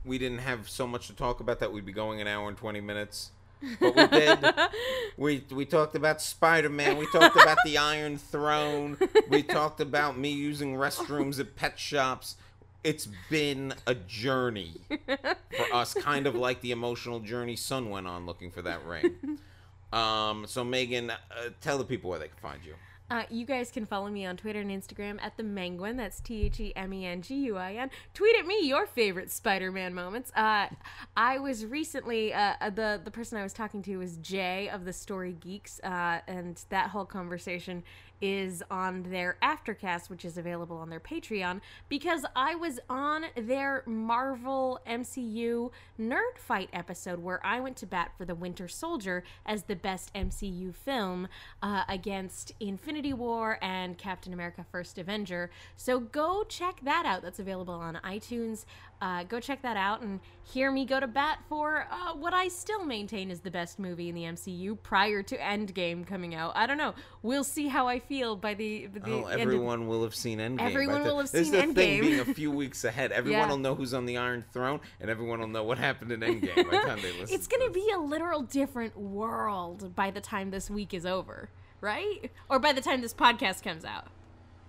we didn't have so much to talk about that we'd be going an hour and twenty minutes. But we did. [LAUGHS] we we talked about Spider Man. We talked about the Iron Throne. We talked about me using restrooms at pet shops. It's been a journey for us, kind of like the emotional journey Sun went on looking for that ring. [LAUGHS] Um, so Megan, uh, tell the people where they can find you. Uh, you guys can follow me on Twitter and Instagram at the Menguin. That's T H E M E N G U I N. Tweet at me your favorite Spider-Man moments. Uh, I was recently uh, the the person I was talking to was Jay of the Story Geeks, uh, and that whole conversation is on their aftercast, which is available on their Patreon, because I was on their Marvel MCU Nerd Fight episode where I went to bat for the Winter Soldier as the best MCU film uh, against Infinity War and Captain America First Avenger. So go check that out. That's available on iTunes. Uh, go check that out and hear me go to bat for uh, what I still maintain is the best movie in the MCU prior to Endgame coming out. I don't know. We'll see how I feel by the, by the Oh, end of- everyone will have seen Endgame. Everyone will have This seen is the thing being a few weeks ahead. Everyone Yeah. will know who's on the Iron Throne, and everyone will know what happened in Endgame by the time they listen. It's going to this. be a literal different world by the time this week is over, right? Or by the time this podcast comes out.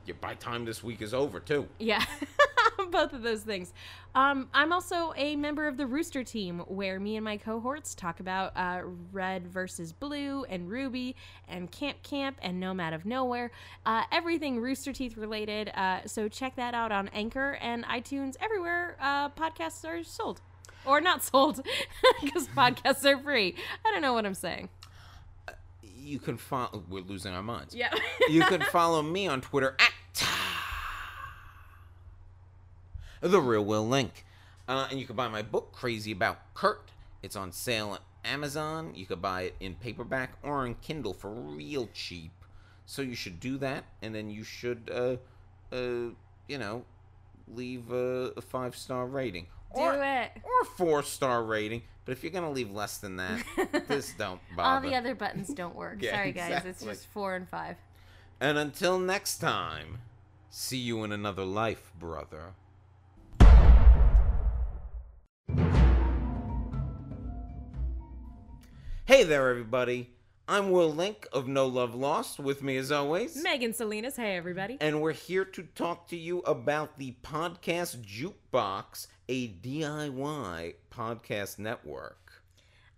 Yeah, by time this week is over too. Yeah, [LAUGHS] both of those things. Um, I'm also a member of the Rooster Team, where me and my cohorts talk about uh, Red versus Blue and Ruby and Camp Camp and Nomad of Nowhere, uh, everything Rooster Teeth related. Uh, so check that out on Anchor and iTunes, everywhere uh, podcasts are sold. Or not sold, [LAUGHS] because podcasts are free. I don't know what I'm saying. You can follow. We're losing our minds. Yeah. you [LAUGHS] can follow me on Twitter at the real Will Link, uh, and you can buy my book Crazy About Kurt. It's on sale at Amazon. You could buy it in paperback or on Kindle for real cheap. So you should do that, and then you should, uh, uh, you know, leave a, a five star rating. Do or, it. Or four star rating. But if you're gonna leave less than that, [LAUGHS] just don't bother. All the other buttons don't work. Yeah, Sorry, guys. It's just four and five. And until next time, see you in another life, brother. Hey there, everybody. I'm Will Link of No Love Lost, with me as always. Megan Salinas. Hey, everybody. And we're here to talk to you about the Podcast Jukebox, a DIY podcast network.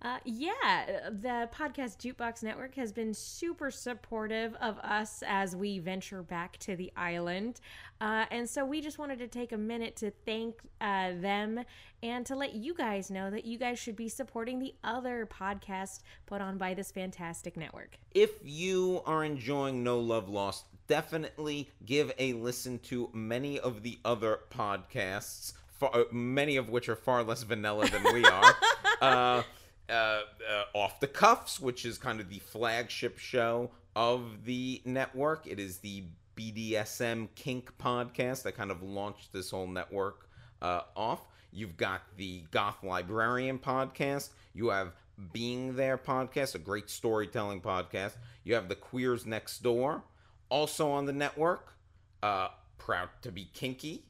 Uh, yeah, the podcast Jukebox Network has been super supportive of us as we venture back to the island. Uh, and so we just wanted to take a minute to thank uh, them and to let you guys know that you guys should be supporting the other podcasts put on by this fantastic network. If you are enjoying No Love Lost, definitely give a listen to many of the other podcasts, far, uh, many of which are far less vanilla than we are. [LAUGHS] uh, uh, Off the Cuffs, which is kind of the flagship show of the network. It is the BDSM kink podcast that kind of launched this whole network uh, off. You've got the Goth Librarian podcast. You have Being There podcast, a great storytelling podcast. You have the Queers Next Door, also on the network. Uh, Proud to be Kinky,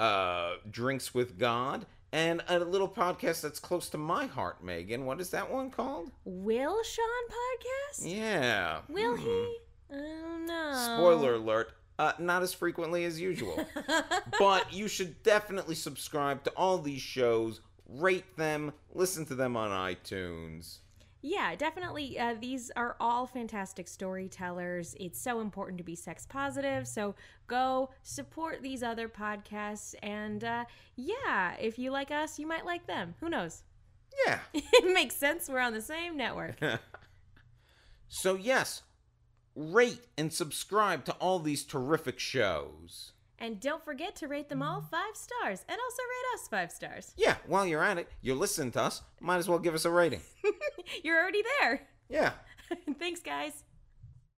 uh, Drinks with God, and a little podcast that's close to my heart, Megan. What is that one called? Will Sean podcast? Yeah. Will hmm. he? I don't know. Spoiler alert. Uh, not as frequently as usual. [LAUGHS] but you should definitely subscribe to all these shows, rate them, listen to them on iTunes. Yeah, definitely. Uh, these are all fantastic storytellers. It's so important to be sex positive. So go support these other podcasts. And uh, yeah, if you like us, you might like them. Who knows? Yeah. [LAUGHS] it makes sense. We're on the same network. [LAUGHS] So, yes, rate and subscribe to all these terrific shows. And don't forget to rate them all five stars and also rate us five stars. Yeah, while you're at it, you're listening to us, might as well give us a rating. [LAUGHS] You're already there. Yeah. [LAUGHS] Thanks, guys.